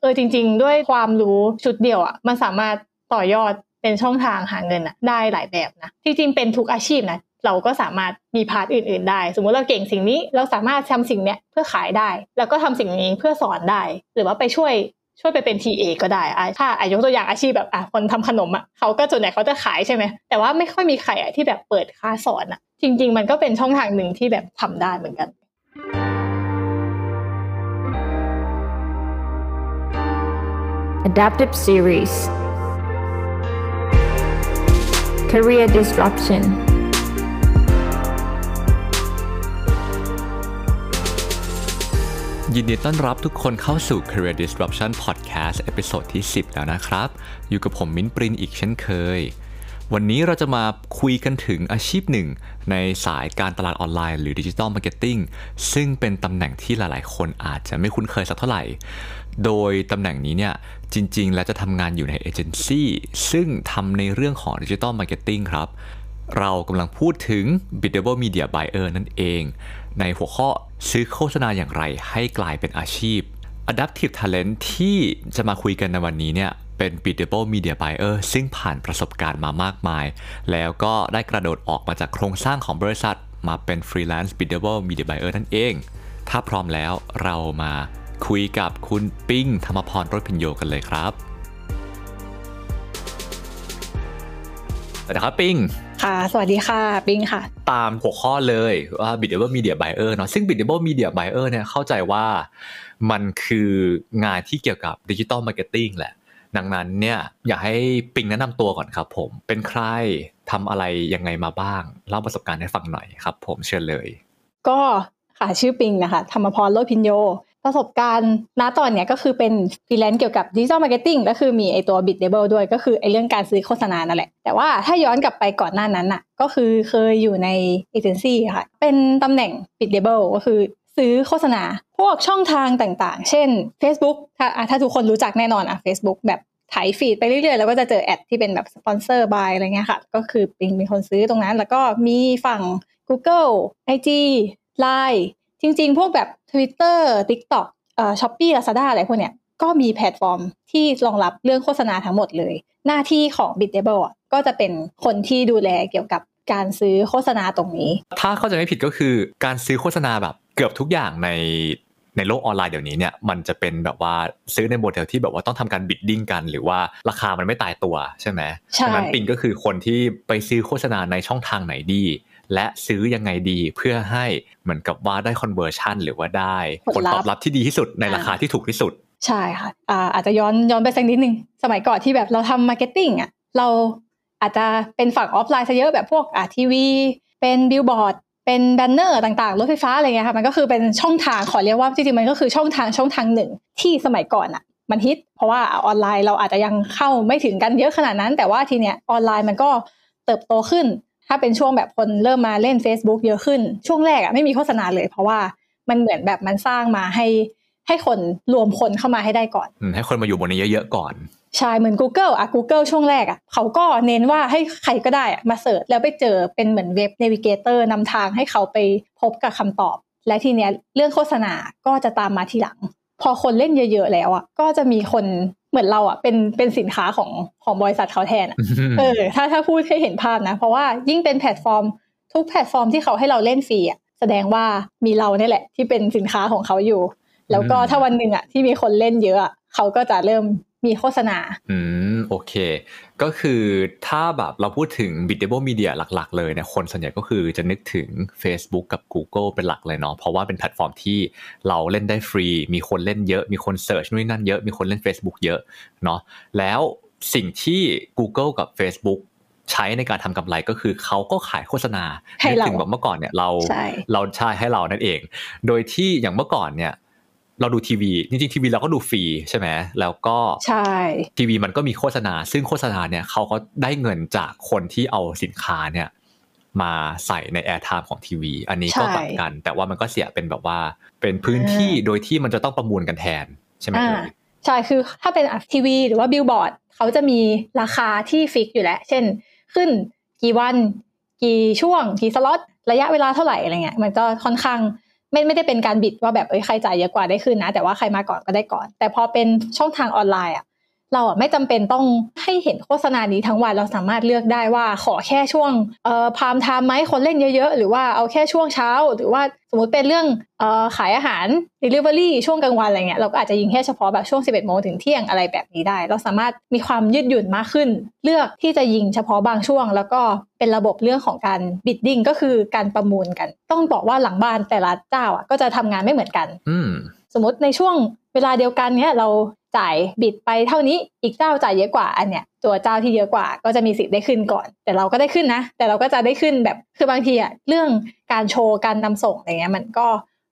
เออจริง ๆ ด้วยความรู้ชุดเดียวอะมันสามารถต่อยอดเป็นช่องทางหาเงินอะได้หลายแบบนะจริงๆเป็นทุกอาชีพนะเราก็สามารถมีพาร์ทอื่น ๆ ได้ สมมุติเราเก่งสิ่งนี้ เราสามารถทำสิ่งเนี้ยเพื่อขายได้ แล้วก็ทำสิ่งนี้เพื่อสอนได้ หรือว่าไปช่วยช่วยไปเป็น TA ก็ได้อะถ้าอายกตัวอย่างอาชีพแบบอะคนทำขนมอะเขาก็ส่วนใหญ่เขาจะขายใช่ไหมแต่ว่าไม่ค่อยมีใครอะที่แบบเปิดค่าสอนอะ จริง ๆ มันก็เป็นช่องทางหนึ่งที่แบบทำได้เหมือนกัน Adaptive Series Career Disruption ยินดีต้อนรับทุกคนเข้าสู่ Career Disruption Podcast episode ที่ 10 แล้วนะครับ อยู่กับผมมิ้นปรินอีกเช่นเคย วันนี้เราจะมาคุยกันถึงอาชีพหนึ่ง ในสายการตลาดออนไลน์หรือดิจิ t a ลมาร์เก็ตติ้งซึ่งเป็นตำแหน่งที่หลายๆ คนอาจจะไม่คุ้นเคยสักเท่าไหร่ โดยตำแหน่งนี้เนี่ย จริง ๆ แล้วจะทำงานอยู่ในเอเจนซี่ซึ่งทำในเรื่องของดิจิ t a ลมาร์เก็ตติ้งครับ เรากำลังพูดถึง Biddable Media Buyer นั่นเอง ในหัวข้อซื้อโฆษณาอย่างไรให้กลายเป็นอาชีพ Adaptive Talent ที่จะมาคุยกันในวันนี้เนี่ยเป็น Biddable Media Buyer ซึ่งผ่านประสบการณ์มามากมาย แล้วก็ได้กระโดดออกมาจากโครงสร้างของบริษัท มาเป็น Freelance Biddable Media Buyer นั่นเอง ถ้าพร้อมแล้วเรามา คุยกับคุณปิงธรรมพรรถพิญโยกันเลยครับสวัสดีครับปิงค่ะ สวัสดีค่ะปิงค่ะ ตามหัวข้อเลยว่า Biddable Media Buyer เนาะซึ่ง Biddable Media Buyer เนี่ยเข้าใจว่ามันคืองานที่เกี่ยวกับดิจิ t a ลมาร์เก็ตติ้งแหละ ดังนั้นเนี่ยอยากให้ปิงแนะนำตัวก่อนครับผม เป็นใครทำอะไรยังไงมาบ้าง เล่าประสบการณ์ให้ฟังหน่อยครับผมเชิญเลย ก็ค่ะชื่อปิงนะคะธรรมพรโลพินโย ประสบการณ์ณตอนเนี้ยก็คือเป็นฟรีแลนซ์เกี่ยวกับดิจิทัล marketing ก็คือมีไอตัว Biddable ด้วยก็คือไอเรื่องการซื้อโฆษณานั่นแหละ แต่ว่าถ้าย้อนกลับไปก่อนหน้านั้นน่ะ ก็คือเคยอยู่ในเอเจนซี่ค่ะ เป็นตำแหน่ง Biddable ก็คือซื้อโฆษณา พวกช่องทางต่างๆ เช่น Facebook ถ้าถ้าทุกคนรู้จักแน่นอนอะ Facebook แบบไถ feed ไปเรื่อยๆ แล้วก็จะเจอ ad ที่เป็นแบบ sponsored by อะไรเงี้ยค่ะ ก็คือปิงเป็นคนซื้อตรงนั้น แล้วก็มีฝั่ง Google IG Line จริง ๆ พวกแบบ Twitter TikTok เอ่อ Shopee Lazada อะไรพวกเนี้ยก็มีแพลตฟอร์มที่รองรับเรื่องโฆษณาทั้งหมดเลย หน้าที่ของ Biddable อะก็จะเป็นคนที่ดูแลเกี่ยวกับการซื้อโฆษณาตรงนี้ ถ้าเข้าใจไม่ผิดก็คือการซื้อโฆษณาแบบเกือบทุกอย่างในในโลกออนไลน์เดี๋ยวนี้เนี่ยมันจะเป็นแบบว่าซื้อในโมเดลที่แบบว่าต้องทำการ bidding กัน หรือว่าราคามันไม่ตายตัวใช่ไหมใช่ดังนั้นปิงก็คือคนที่ไปซื้อโฆษณาในช่องทางไหนดี และซื้อยังไงดีเพื่อให้เหมือนกับว่าได้ conversion หรือว่าได้ผลตอบรับที่ดีที่สุดในราคาที่ถูกที่สุด ใช่ค่ะอ่าอาจจะย้อนย้อนไปสักนิดนึง สมัยก่อนที่แบบเราทำ marketing อะเราอาจจะเป็นฝั่งออฟไลน์ซะเยอะแบบพวกอ่าทีวี เป็นบิลบอร์ดเป็น banner ต่างๆ รถไฟฟ้าอะไรเงี้ยค่ะมันก็คือเป็นช่องทางขอเรียกว่าจริงๆมันก็คือช่องทางช่องทางหนึ่งที่สมัยก่อนอะมันฮิตเพราะว่าออนไลน์เราอาจจะยังเข้าไม่ถึงกันเยอะขนาดนั้น แต่ว่าทีเนี้ยออนไลน์มันก็เติบโตขึ้น ถ้าเป็นช่วงแบบคนเริ่มมาเล่น Facebook เยอะขึ้น ช่วงแรกอะไม่มีโฆษณาเลย เพราะว่ามันเหมือนแบบมันสร้างมาให้ให้คนรวมคนเข้ามาให้ได้ก่อนอืมให้คนมาอยู่บนนี้เยอะๆก่อนใช่เหมือน Google อะ Google ช่วงแรกอะเขาก็เน้นว่าให้ใครก็ได้อะมาเสิร์ชแล้วไปเจอเป็นเหมือนเว็บ Navigator นำทางให้เขาไปพบกับคำตอบ และทีเนี้ยเรื่องโฆษณาก็จะตามมาทีหลัง พอคนเล่นเยอะ ๆ แล้วอะก็จะมีคน เหมือนเราอะเป็นเป็นสินค้าของของบริษัทเขาแทนอะเออถ้าถ้าพูดให้เห็นภาพนะ เพราะว่ายิ่งเป็นแพลตฟอร์ม ทุกแพลตฟอร์มที่เขาให้เราเล่นฟรีอะแสดงว่ามีเราเนี่ยแหละ ที่เป็นสินค้าของเขาอยู่ แล้วก็อืมถ้าวันหนึ่งอะที่มีคนเล่นเยอะอะเขาก็จะเริ่ม มีโฆษณา อืม โอเค ก็คือถ้าแบบเราพูดถึง Biddable Media หลัก ๆ เลยเนี่ยคนส่วนใหญ่ก็คือจะนึกถึง Facebook กับ Google เป็นหลักเลยเนาะเพราะว่าเป็นแพลตฟอร์มที่เราเล่นได้ฟรี มีคนเล่นเยอะ มีคน search นู่นนนั่นเยอะ มีคนเล่น Facebook เยอะเนาะแล้วสิ่งที่ Google กับ Facebook ใช้ในการทำกำไรก็คือเขาก็ขายโฆษณาให้นึกเราถึงแบบเมื่อก่อนเนี่ยเราใช่เราใช่ให้เรานั่นเอง โดยที่อย่างเมื่อก่อนเนี่ย เราดูทีวีจริงๆทีวีเราก็ดูฟรีใช่ไหมแล้วก็ใช่ทีวีมันก็มีโฆษณา ซึ่งโฆษณาเนี่ยเขาก็ได้เงินจากคนที่เอาสินค้าเนี่ยมาใส่ใน airtime ของทีวี อันนี้ก็ใช่ต่างกัน แต่ว่ามันก็เสียเป็นแบบว่าเป็นพื้นที่โดยที่มันจะต้องประมูลกันแทนใช่ไหมอ่าเอ่ยใช่คือถ้าเป็นทีวีหรือว่าบิลบอร์ดเขาจะมีราคาที่ fix อยู่แล้ว เช่น ขึ้นกี่วัน กี่ช่วง กี่สล็อตระยะเวลาเท่าไหร่อะไรเงี้ยมันก็ค่อนข้าง ไม่ไม่ได้เป็นการ bid ว่าแบบเอ้ยใครจ่ายเยอะกว่าได้ขึ้นนะ แต่ว่าใครมาก่อนก็ได้ก่อน แต่พอเป็นช่องทางออนไลน์อะ เราอะไม่จำเป็นต้องให้เห็นโฆษณานี้ทั้งวันเราสามารถเลือกได้ว่าขอแค่ช่วงเอ่อพามไทม์ไหมคนเล่นเยอะๆ หรือว่าเอาแค่ช่วงเช้า หรือว่าสมมติเป็นเรื่องเอ่อขายอาหาร Delivery ช่วงกลางวันอะไรเงี้ยเราก็อาจจะยิงแค่เฉพาะแบบช่วง 11โมงถึงเที่ยงอะไรแบบนี้ได้ เราสามารถมีความยืดหยุ่นมากขึ้น เลือกที่จะยิงเฉพาะบางช่วง แล้วก็เป็นระบบเรื่องของการบิดดิ้งก็คือการประมูลกัน ต้องบอกว่าหลังบ้านแต่ละเจ้าอะก็จะทำงานไม่เหมือนกัน อืมสมมติในช่วงเวลาเดียวกันเนี้ยเรา จ่ายบิดไปเท่านี้อีกเจ้าจ่ายเยอะกว่าอันเนี้ยตัวเจ้าที่เยอะกว่าก็จะมีสิทธิ์ได้ขึ้นก่อน แต่เราก็ได้ขึ้นนะ แต่เราก็จะได้ขึ้นแบบคือบางทีอะเรื่องการโชว์การนำส่งอะไรเงี้ยมันก็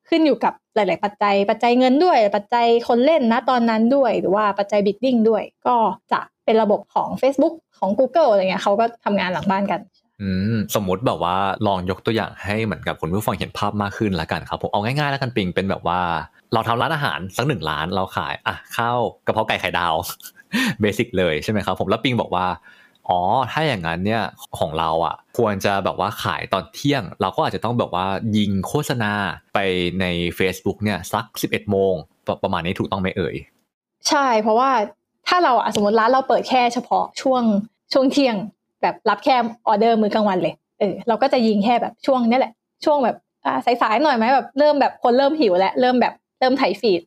ขึ้นอยู่กับหลาย ๆ ปัจจัย ปัจจัยเงินด้วย ปัจจัยคนเล่นนะตอนนั้นด้วย หรือว่าปัจจัยบิดดิ้งด้วย ก็จะเป็นระบบของ Facebook ของ Google อะไรเงี้ยเขาก็ทำงานหลังบ้านกัน สมมติแบบว่าลองยกตัวอย่างให้เหมือนกับคุณผู้ฟังเห็นภาพมากขึ้นละกันครับผมเอาง่ายๆแล้วกันปิงเป็นแบบว่า เราทำร้านอาหารสักหนึ่งร้านเราขายอะข้าวกระเพราไก่ไข่ดาวเบสิกเลยใช่ไหมครับผมแล้วปิงบอกว่าอ๋อ ถ้าอย่างนั้นเนี่ยของเราอะ ควรจะแบบว่าขายตอนเที่ยง เราก็อาจจะต้องแบบว่ายิงโฆษณาไปใน Facebook เนี่ยสัก 11 โมง ประประมาณนี้ถูกต้องไหมเอ่ย ใช่เพราะว่าถ้าเราอะสมมติร้านเราเปิดแค่เฉพาะช่วงช่วงเที่ยง แบบรับแค่ออเดอร์มื้อกลางวันเลยเออเราก็จะยิงแค่แบบช่วงนี้แหละ ช่วงแบบสายๆหน่อยไหมแบบเริ่มแบบคนเริ่มหิวแล้วเริ่มแบบเริ่มไถ feed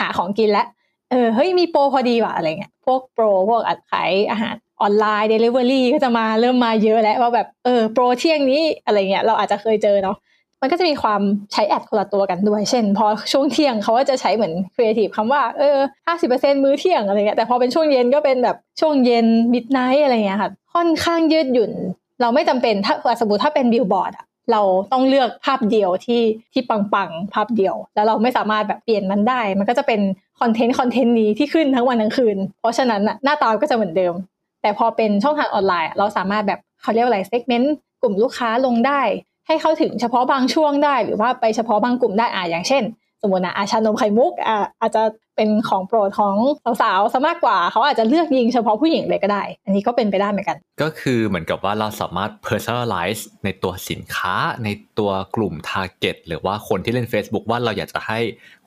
หาของกินแล้วเออเฮ้ยมีโปรพอดีว่ะอะไรเงี้ยพวกโปรพวก ad ขายอาหารออนไลน์เดลิเวอรี่ก็จะมาเริ่มมาเยอะแล้วว่าแบบเออโปรเที่ยงนี้อะไรเงี้ยเราอาจจะเคยเจอเนาะ มันก็จะมีความใช้ ad คนละตัวกันด้วย เช่น พอช่วงเที่ยงเขาก็จะใช้เหมือนครีเอทีฟคำว่าเออห้าสิบเปอร์เซ็นมื้อเที่ยงอะไรเงี้ยแต่พอเป็นช่วงเย็นก็เป็นแบบช่วงเย็น midnight อะไรเงี้ยค่ะค่อนข้างยืดหยุ่น เราไม่จำเป็นถ้าสมมติถ้าเป็นบิลบอร์ดอะเราต้องเลือกภาพเดียวที่ที่ปังๆ ภาพเดียว แล้วเราไม่สามารถแบบเปลี่ยนมันได้ มันก็จะเป็น content content นี้ที่ขึ้นทั้งวันทั้งคืน เพราะฉะนั้นอะหน้าตาก็จะเหมือนเดิม แต่พอเป็นช่องทางออนไลน์ เราสามารถแบบเขาเรียกว่าอะไร segment กลุ่มลูกค้าลงได้ ให้เข้าถึงเฉพาะบางช่วงได้ หรือว่าไปเฉพาะบางกลุ่มได้อ่าอย่างเช่น สมมตินะอาชานมไข่มุกอ่าอาจจะเป็นของโปรดของสาวๆซะมากกว่า เขาอาจจะเลือกยิงเฉพาะผู้หญิงเลยก็ได้ อันนี้ก็เป็นไปได้เหมือนกัน ก็คือเหมือนกับว่าเราสามารถ personalize ในตัวสินค้า ในตัวกลุ่ม target หรือว่าคนที่เล่น Facebook ว่าเราอยากจะให้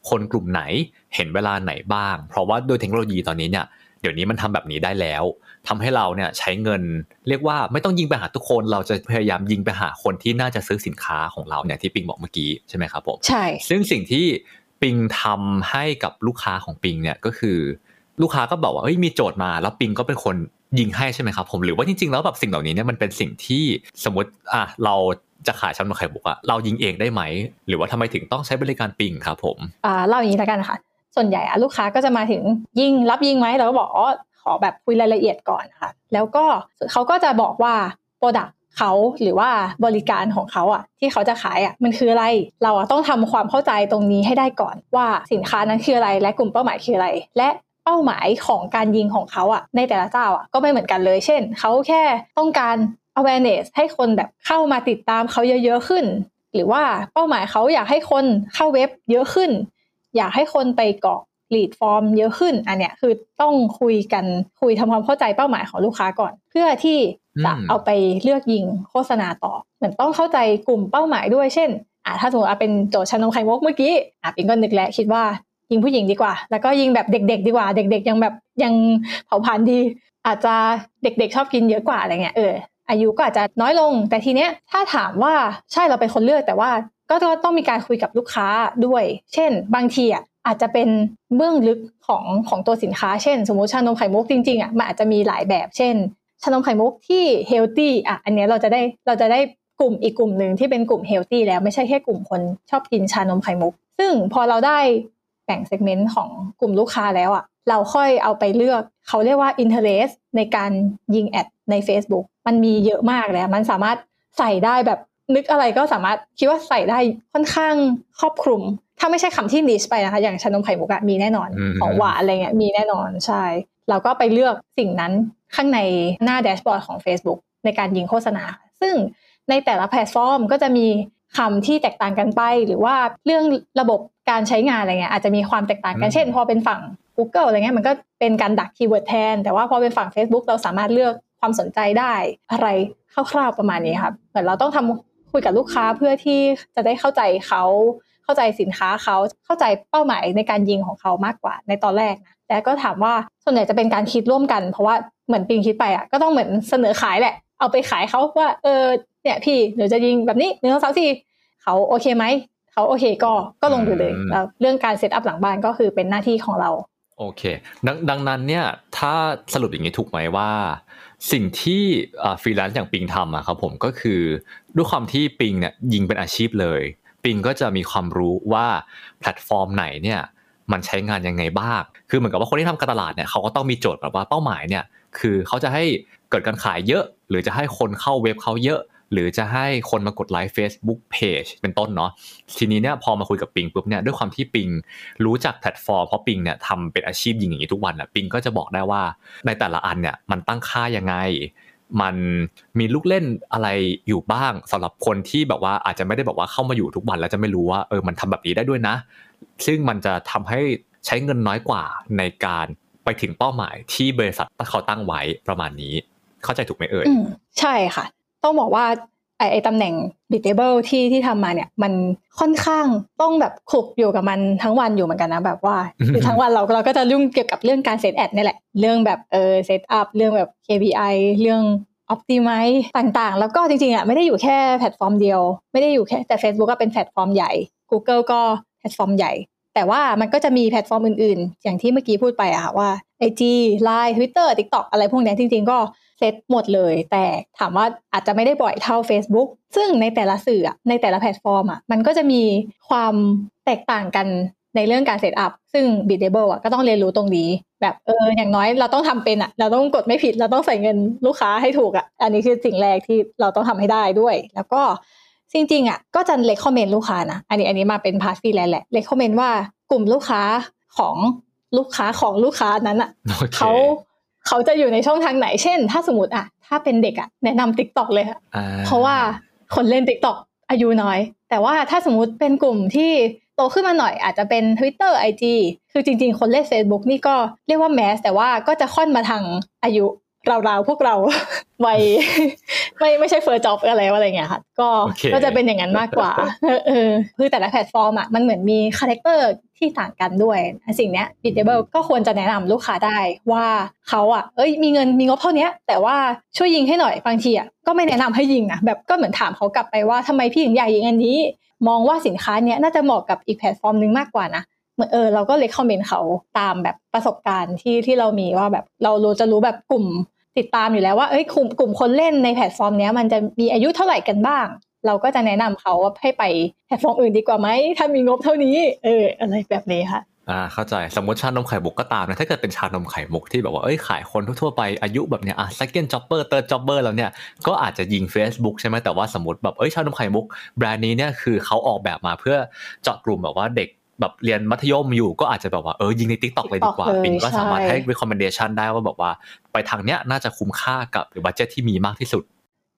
คนกลุ่มไหนเห็นเวลาไหนบ้าง เพราะว่าโดยเทคโนโลยีตอนนี้เนี่ยเดี๋ยวนี้มันทำแบบนี้ได้แล้ว ทำให้เราเนี่ยใช้เงิน เรียกว่าไม่ต้องยิงไปหาทุกคน เราจะพยายามยิงไปหาคนที่น่าจะซื้อสินค้าของเราเนี่ยที่ปิงบอกเมื่อกี้ใช่ไหมครับผมใช่ซึ่งสิ่งที่ปิงทำให้กับลูกค้าของปิงเนี่ยก็คือ ลูกค้าก็บอกว่าเอ้ยมีโจทย์มา แล้วปิงก็เป็นคนยิงให้ใช่ไหมครับผมหรือว่าจริงๆแล้วแบบสิ่งเหล่านี้เนี่ยมันเป็นสิ่งที่สมมติอะเราจะขายชานมไข่มุกอะเรายิงเองได้ไหม หรือว่าทำไมถึงต้องใช้บริการปิงครับผมอ่าเล่าอย่างนี้แล้วกันค่ะส่วนใหญ่อะลูกค้าก็จะมาถึงยิงรับยิงไหมเราก็บอกอ๋อ ขอแบบคุยรายละเอียดก่อนค่ะ แล้วก็เขาก็จะบอกว่าโปรดักเขาหรือว่าบริการของเขาอะที่เขาจะขายอะมันคืออะไรเราอะต้องทำความเข้าใจตรงนี้ให้ได้ก่อนว่าสินค้านั้นคืออะไร และกลุ่มเป้าหมายคืออะไร และเป้าหมายของการยิงของเขาอะในแต่ละเจ้าอะก็ไม่เหมือนกันเลย เช่นเขาแค่ต้องการ awareness ให้คนแบบเข้ามาติดตามเขาเยอะๆขึ้น หรือว่าเป้าหมายเขาอยากให้คนเข้าเว็บเยอะขึ้น อยากให้คนไปกรอก lead form เยอะขึ้น อันเนี้ยคือต้องคุยกันคุยทำความเข้าใจเป้าหมายของลูกค้าก่อน เพื่อที่จะอืมเอาไปเลือกยิงโฆษณาต่อ เหมือนต้องเข้าใจกลุ่มเป้าหมายด้วยเช่นอ่าถ้าสมมติว่าเป็นโจทย์ชานมไข่มุกเมื่อกี้อะปิงก็นึกแล้วคิดว่ายิงผู้หญิงดีกว่า แล้วก็ยิงแบบเด็ก ๆ ดีกว่า เด็ก ๆ ยังแบบยังเผาผลาญดี อาจจะเด็ก ๆ ชอบกินเยอะกว่าอะไรเงี้ยเอออายุก็อาจจะน้อยลง แต่ทีเนี้ยถ้าถามว่าใช่เราเป็นคนเลือกแต่ว่าก็ต้องมีการคุยกับลูกค้าด้วย เช่น บางทีอะ อาจจะเป็นเบื้องลึกของของตัวสินค้า เช่น สมมติชานมไข่มุกจริงๆอะมันอาจจะมีหลายแบบ เช่น ชานมไข่มุกที่ healthy อะอันนี้เราจะได้เราจะได้กลุ่มอีกกลุ่มหนึ่งที่เป็นกลุ่ม healthy แล้วไม่ใช่แค่กลุ่มคนชอบกินชานมไข่มุก ซึ่งพอเราได้แบ่ง segment ของกลุ่มลูกค้าแล้วอะเราค่อยเอาไปเลือกเขาเรียกว่า interest ในการยิง ad ใน Facebook มันมีเยอะมากเลยอะมันสามารถใส่ได้แบบนึกอะไรก็สามารถคิดว่าใส่ได้ค่อนข้างครอบคลุม ถ้าไม่ใช่คำที่ niche ไปนะคะ อย่างชานมไข่มุกอะมีแน่นอนอืมของหวานอะไรเงี้ยมีแน่นอนใช่เราก็ไปเลือกสิ่งนั้นข้างในหน้า dashboard ของ Facebook ในการยิงโฆษณา ซึ่งในแต่ละแพลตฟอร์มก็จะมีคำที่แตกต่างกันไป หรือว่าเรื่องระบบการใช้งานอะไรเงี้ยอาจจะมีความแตกต่างกันอืมเช่น พอเป็นฝั่ง Google อะไรเงี้ยมันก็เป็นการดัก keyword แทน แต่ว่าพอเป็นฝั่ง Facebook เราสามารถเลือกความสนใจได้อะไรคร่าวๆประมาณนี้ครับเหมือนเราต้องทำคุยกับลูกค้าเพื่อที่จะได้เข้าใจเขา เข้าใจสินค้าเขาเข้าใจเป้าหมายในการยิงของเขามากกว่าในตอนแรกนะแต่ก็ถามว่าส่วนใหญ่จะเป็นการคิดร่วมกัน เพราะว่าเหมือนปิงคิดไปอะก็ต้องเหมือนเสนอขายแหละ เอาไปขายเขาว่าเออเนี่ยพี่เดี๋ยวจะยิงแบบนี้หนึ่งสองสามสี่เขาโอเคไหมเขาโอเคก็ก็ลงไปเลยอืมแล้วเรื่องการเซตอัพหลังบ้านก็คือเป็นหน้าที่ของเราโอเคดังดังนั้นเนี่ยถ้าสรุปอย่างนี้ถูกไหมว่า สิ่งที่ฟรีแลนซ์อย่างปิงทำอะครับผมก็คือด้วยความที่ปิงเนี่ยยิงเป็นอาชีพเลย ปิงก็จะมีความรู้ว่าแพลตฟอร์มไหนเนี่ยมันใช้งานยังไงบ้าง คือเหมือนกับว่าคนที่ทำการตลาดเนี่ยเขาก็ต้องมีโจทย์แบบว่าเป้าหมายเนี่ยคือเขาจะให้เกิดการขายเยอะ หรือจะให้คนเข้าเว็บเขาเยอะ หรือจะให้คนมากด like Facebook Page เป็นต้นเนาะ ทีนี้เนี่ยพอมาคุยกับปิงปุ๊บเนี่ยด้วยความที่ปิงรู้จักแพลตฟอร์มเพราะปิงเนี่ยทำเป็นอาชีพยิงอย่างนี้ทุกวันอะปิงก็จะบอกได้ว่าในแต่ละอันเนี่ยมันตั้งค่ายังไง มันมีลูกเล่นอะไรอยู่บ้างสำหรับคนที่แบบว่าอาจจะไม่ได้แบบว่าเข้ามาอยู่ทุกวันแล้วจะไม่รู้ว่าเออมันทำแบบนี้ได้ด้วยนะ ซึ่งมันจะทำให้ใช้เงินน้อยกว่าในการไปถึงเป้าหมายที่บริษัทเขาตั้งไว้ประมาณนี้ เข้าใจถูกไหมเอ่ยใช่ค่ะ ต้องบอกว่า ไอไอตำแหน่ง Biddable ที่ที่ทำมาเนี่ย มันค่อนข้างต้องแบบคลุกอยู่กับมันทั้งวันอยู่เหมือนกันนะ แบบว่าอืมคือทั้งวันเราเราก็จะยุ่งเกี่ยวกับเรื่องการ set ad นี่แหละ เรื่องแบบเออ set up เรื่องแบบ KPI เรื่อง optimize ต่างๆ แล้วก็จริงๆอะไม่ได้อยู่แค่แพลตฟอร์มเดียว ไม่ได้อยู่แค่แต่ Facebook ก็เป็นแพลตฟอร์มใหญ่ Google ก็แพลตฟอร์มใหญ่ แต่ว่ามันก็จะมีแพลตฟอร์มอื่นๆ อย่างที่เมื่อกี้พูดไปอะค่ะว่า IG Line Twitter TikTok อะไรพวกเนี้ยจริง ๆ ก็ เซตหมดเลย แต่ถามว่าอาจจะไม่ได้บ่อยเท่า Facebook ซึ่งในแต่ละสื่ออะในแต่ละแพลตฟอร์มอะมันก็จะมีความแตกต่างกันในเรื่องการ set up ซึ่ง Bidable อะก็ต้องเรียนรู้ตรงนี้ แบบเอออย่างน้อยเราต้องทำเป็นอะเราต้องกดไม่ผิดเราต้องใส่เงินลูกค้าให้ถูกอะอันนี้คือสิ่งแรกที่เราต้องทำให้ได้ด้วย แล้วก็จริงๆอะก็จะเล c คอมเมนต์ลูกค้านะ อันนี้อันนี้มาเป็น part ฟรีแลนซ์แหละเล c คอมเมนต์ว่ากลุ่มลูกค้าของลูกค้าของลูกค้านั้นอะโอเคเขา เขาจะอยู่ในช่องทางไหน เช่น ถ้าสมมติอะถ้าเป็นเด็กอะแนะนำ t ิ k t o k เลยค่ะอ่เพราะว่าคนเล่น TikTok อายุน้อย แต่ว่าถ้าสมมติเป็นกลุ่มที่โตขึ้นมาหน่อยอาจจะเป็น Twitter IG คือจริง ๆ คนเล่น Facebook นี่ก็เรียกว่า mass แต่ว่าก็จะค่อนมาทางอายุ ราวๆพวกเราวัยไม่ไม่ใช่ first job อะไรอะไรเงี้ยค่ะ ก็โอเคก็จะเป็นอย่างนั้นมากกว่าเออเออคือแต่ละแพลตฟอร์มอะมันเหมือนมี character ที่ต่างกันด้วยสิ่งเนี้ย Biddable ก็ควรจะแนะนำลูกค้าได้ว่าเขาอะเอ้ยมีเงินมีงบเท่าเนี้ยแต่ว่าช่วยยิงให้หน่อยบางทีอะก็ไม่แนะนำให้ยิงนะแบบก็เหมือนถามเขากลับไปว่าทำไมพี่ถึงอยากยิงอันนี้ มองว่าสินค้าเนี้ยน่าจะเหมาะกับอีกแพลตฟอร์มหนึ่งมากกว่านะเหมือนเออเราก็เลยคอมเมนต์เขาตามแบบประสบการณ์ที่ที่เรามีว่าแบบเรารู้จะรู้แบบกลุ่ม ติดตามอยู่แล้วว่าเอ้ยกลุ่มกลุ่มคนเล่นในแพลตฟอร์มนี้มันจะมีอายุเท่าไหร่กันบ้าง เราก็จะแนะนำเขาว่าให้ไปแพลตฟอร์มอื่นดีกว่าไหมถ้ามีงบเท่านี้ เออ อะไรแบบนี้ค่ะอ่าเข้าใจสมมติชานมไข่มุกก็ตามนะถ้าเกิดเป็นชานมไข่มุกที่แบบว่าเอ้ยขายคนทั่วๆไปอายุแบบเนี้ยอะ second jobber third jobber แล้วเนี่ยก็อาจจะยิง Facebook ใช่ไหมแต่ว่าสมมติแบบเอ้ยชานมไข่มุกแบรนด์นี้เนี่ยคือเขาออกแบบมาเพื่อเจาะกลุ่มแบบว่าเด็ก แบบเรียนมัธยมอยู่ก็อาจจะแบบว่าเออยิงใน TikTok เลยดีกว่า TikTok เลยปิงก็สามารถใช่ให้ recommendation ได้ว่าแบบว่า ไปทางเนี้ยน่าจะคุ้มค่ากับหรือ budget ที่มีมากที่สุด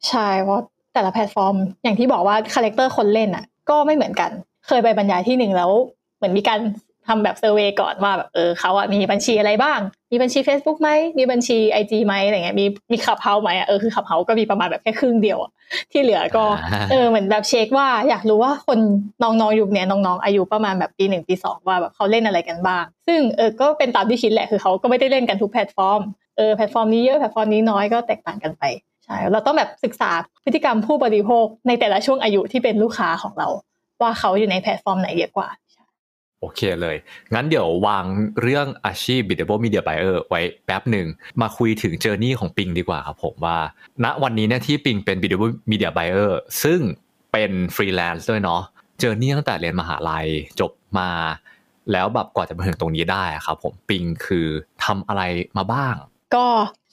ใช่เพราะแต่ละแพลตฟอร์ม อย่างที่บอกว่า character คนเล่นอะ ก็ไม่เหมือนกัน เคยไปบรรยายที่หนึ่งแล้ว เหมือนมีการ ทำแบบ survey ก่อนว่าแบบเออเขาอะมีบัญชีอะไรบ้าง มีบัญชี Facebook ไหมมีบัญชี IG ไหมอะไรเงี้ยมีมี Clubhouse ไหมอะเออคือ Clubhouse ก็มีประมาณแบบแค่ครึ่งเดียวอะที่เหลือก็อ่าเออเหมือนแบบเช็คว่าอยากรู้ว่าคนน้องๆยุคเนี้ยน้องๆอายุประมาณแบบปีหนึ่งปีสองว่าแบบเขาเล่นอะไรกันบ้าง ซึ่งเออก็เป็นตามที่คิดแหละคือเขาก็ไม่ได้เล่นกันทุกแพลตฟอร์มเออแพลตฟอร์มนี้เยอะแพลตฟอร์มนี้น้อยก็แตกต่างกันไปใช่เราต้องแบบศึกษาพฤติกรรมผู้บริโภคในแต่ละช่วงอายุที่เป็นลูกค้าของเรา ว่าเขาอยู่ในแพลตฟอร์มไหนเยอะกว่า โอเคเลย งั้นเดี๋ยววางเรื่องอาชีพ b i d a b l e Media Buyer ไว้แป๊บหนึ่ง มาคุยถึง journey ของปิงดีกว่าครับผมว่าณวันนี้เนี่ยที่ปิงเป็น b i d a b l e Media Buyer ซึ่งเป็นฟรีแลนซ์ด้วยเนาะ journey ตั้งแต่เรียนมหาลัยจบมา แล้วแบบกว่าจะมาถึงตรงนี้ได้ครับผมปิงคือทำอะไรมาบ้าง ก็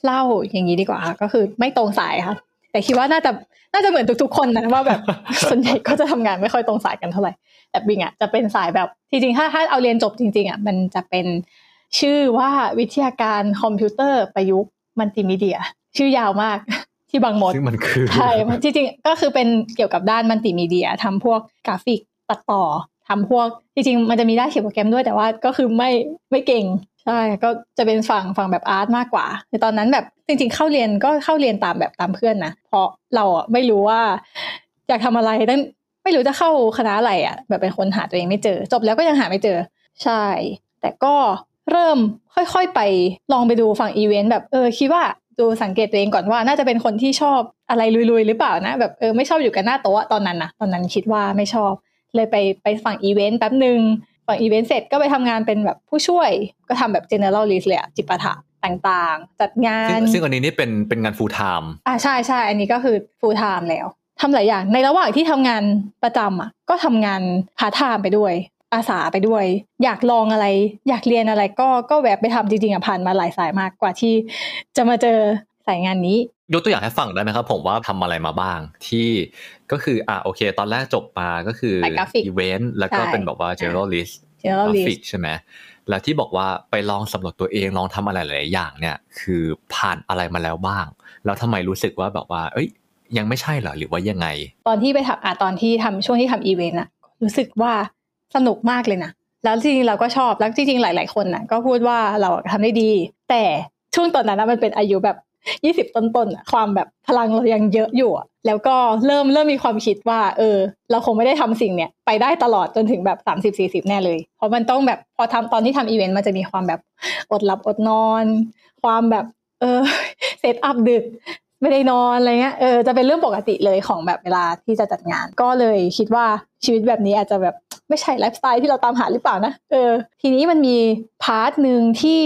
เล่าอย่างนี้ดีกว่าก็คือไม่ตรงสายค่ะ แต่คิดว่าน่าจะน่าจะเหมือนทุกๆคนนะว่าแบบส่วนใหญ่ก็จะทำงานไม่ค่อยตรงสายกันเท่าไหร่แต่ปิงอะจะเป็นสายแบบจริงๆถ้าถ้าเอาเรียนจบจริงๆอะมันจะเป็นชื่อว่าวิทยาการคอมพิวเตอร์ประยุกต์มัลติมีเดีย ชื่อยาวมากที่บางมดซึ่งมันคือใช่มันจริงๆก็คือเป็นเกี่ยวกับด้านมัลติมีเดียทำพวกกราฟิกตัดต่อทำพวกจริงๆมันจะมีด้านเขียนโปรแกรมด้วยแต่ว่าก็คือไม่ไม่เก่ง ใช่ก็จะเป็นฝั่งฝั่งแบบ art มากกว่าในตอนนั้นแบบจริง ๆ เข้าเรียนก็เข้าเรียนตามแบบตามเพื่อนนะเพราะเราอะไม่รู้ว่า อยากทำอะไรตั้งไม่รู้จะเข้าคณะอะไรอะ แบบเป็นคนหาตัวเองไม่เจอ จบแล้วก็ยังหาไม่เจอ ใช่ แต่ก็เริ่มค่อยๆไปลองไปดูฝั่งอีเวนต์แบบเออคิดว่าดูสังเกตตัวเองก่อนว่าน่าจะเป็นคนที่ชอบอะไรลุยๆหรือเปล่านะ แบบเออไม่ชอบอยู่กันหน้าโต๊ะตอนนั้นนะตอนนั้นคิดว่าไม่ชอบ เลยไปไปฝั่งอีเวนต์แป๊บหนึ่ง ฝั่งอีเวนต์เสร็จก็ไปทำงานเป็นแบบผู้ช่วยก็ทำแบบ generalist เลยอะจิปาถะต่างๆ จัดงานซึ่งซึ่งอันนี้นี่เป็นเป็นงาน full time อ่าใช่ใช่อันนี้ก็คือ full time แล้วทำหลายอย่างในระหว่างที่ทำงานประจำอะก็ทำงาน part time ไปด้วย อาสาไปด้วย อยากลองอะไร อยากเรียนอะไรก็ก็แวบไปทำจริงๆอะผ่านมาหลายสายมากกว่าที่จะมาเจอสายงานนี้ ยกตัวอย่างให้ฟังได้ไหมครับ ผมว่าทำอะไรมาบ้างที่ ก็คืออะโอเค ตอนแรกจบมาก็คือสายกราฟิกอีเวนต์แล้วก็ใช่เป็นแบบว่า generalist กรา generalist ฟิกใช่ไหมแล้วที่บอกว่าไปลองสำรวจตัวเองลองทำอะไรหลายๆอย่างเนี่ย คือผ่านอะไรมาแล้วบ้าง แล้วทำไมรู้สึกว่าแบบว่า เอ้ย ยังไม่ใช่เหรอหรือว่ายังไง ตอนที่ไปทำอะตอนที่ทำช่วงที่ทำอีเวนต์อะรู้สึกว่าสนุกมากเลยนะแล้วจริงๆเราก็ชอบแล้วจริงๆหลาย ๆคนน่ะก็พูดว่าเราทำได้ดี แต่ช่วงตอนนั้นนะมันเป็นอายุแบบ ยี่สิบต้นๆอะความแบบพลังเรายังเยอะอยู่อะแล้วก็เริ่มเริ่มมีความคิดว่า เออ เราคงไม่ได้ทำสิ่งเนี้ยไปได้ตลอดจนถึงแบบสามสิบสี่สิบแน่เลย เพราะมันต้องแบบพอทำตอนที่ทำอีเวนต์มันจะมีความแบบอดหลับอดนอน ความแบบเออ set up ดึกไม่ได้นอนอะไรเงี้ยเออจะเป็นเรื่องปกติเลยของแบบเวลาที่จะจัดงาน ก็เลยคิดว่าชีวิตแบบนี้อาจจะแบบ ไม่ใช่ไลฟ์สไตล์ที่เราตามหาหรือเปล่านะเออทีนี้มันมี part หนึ่งที่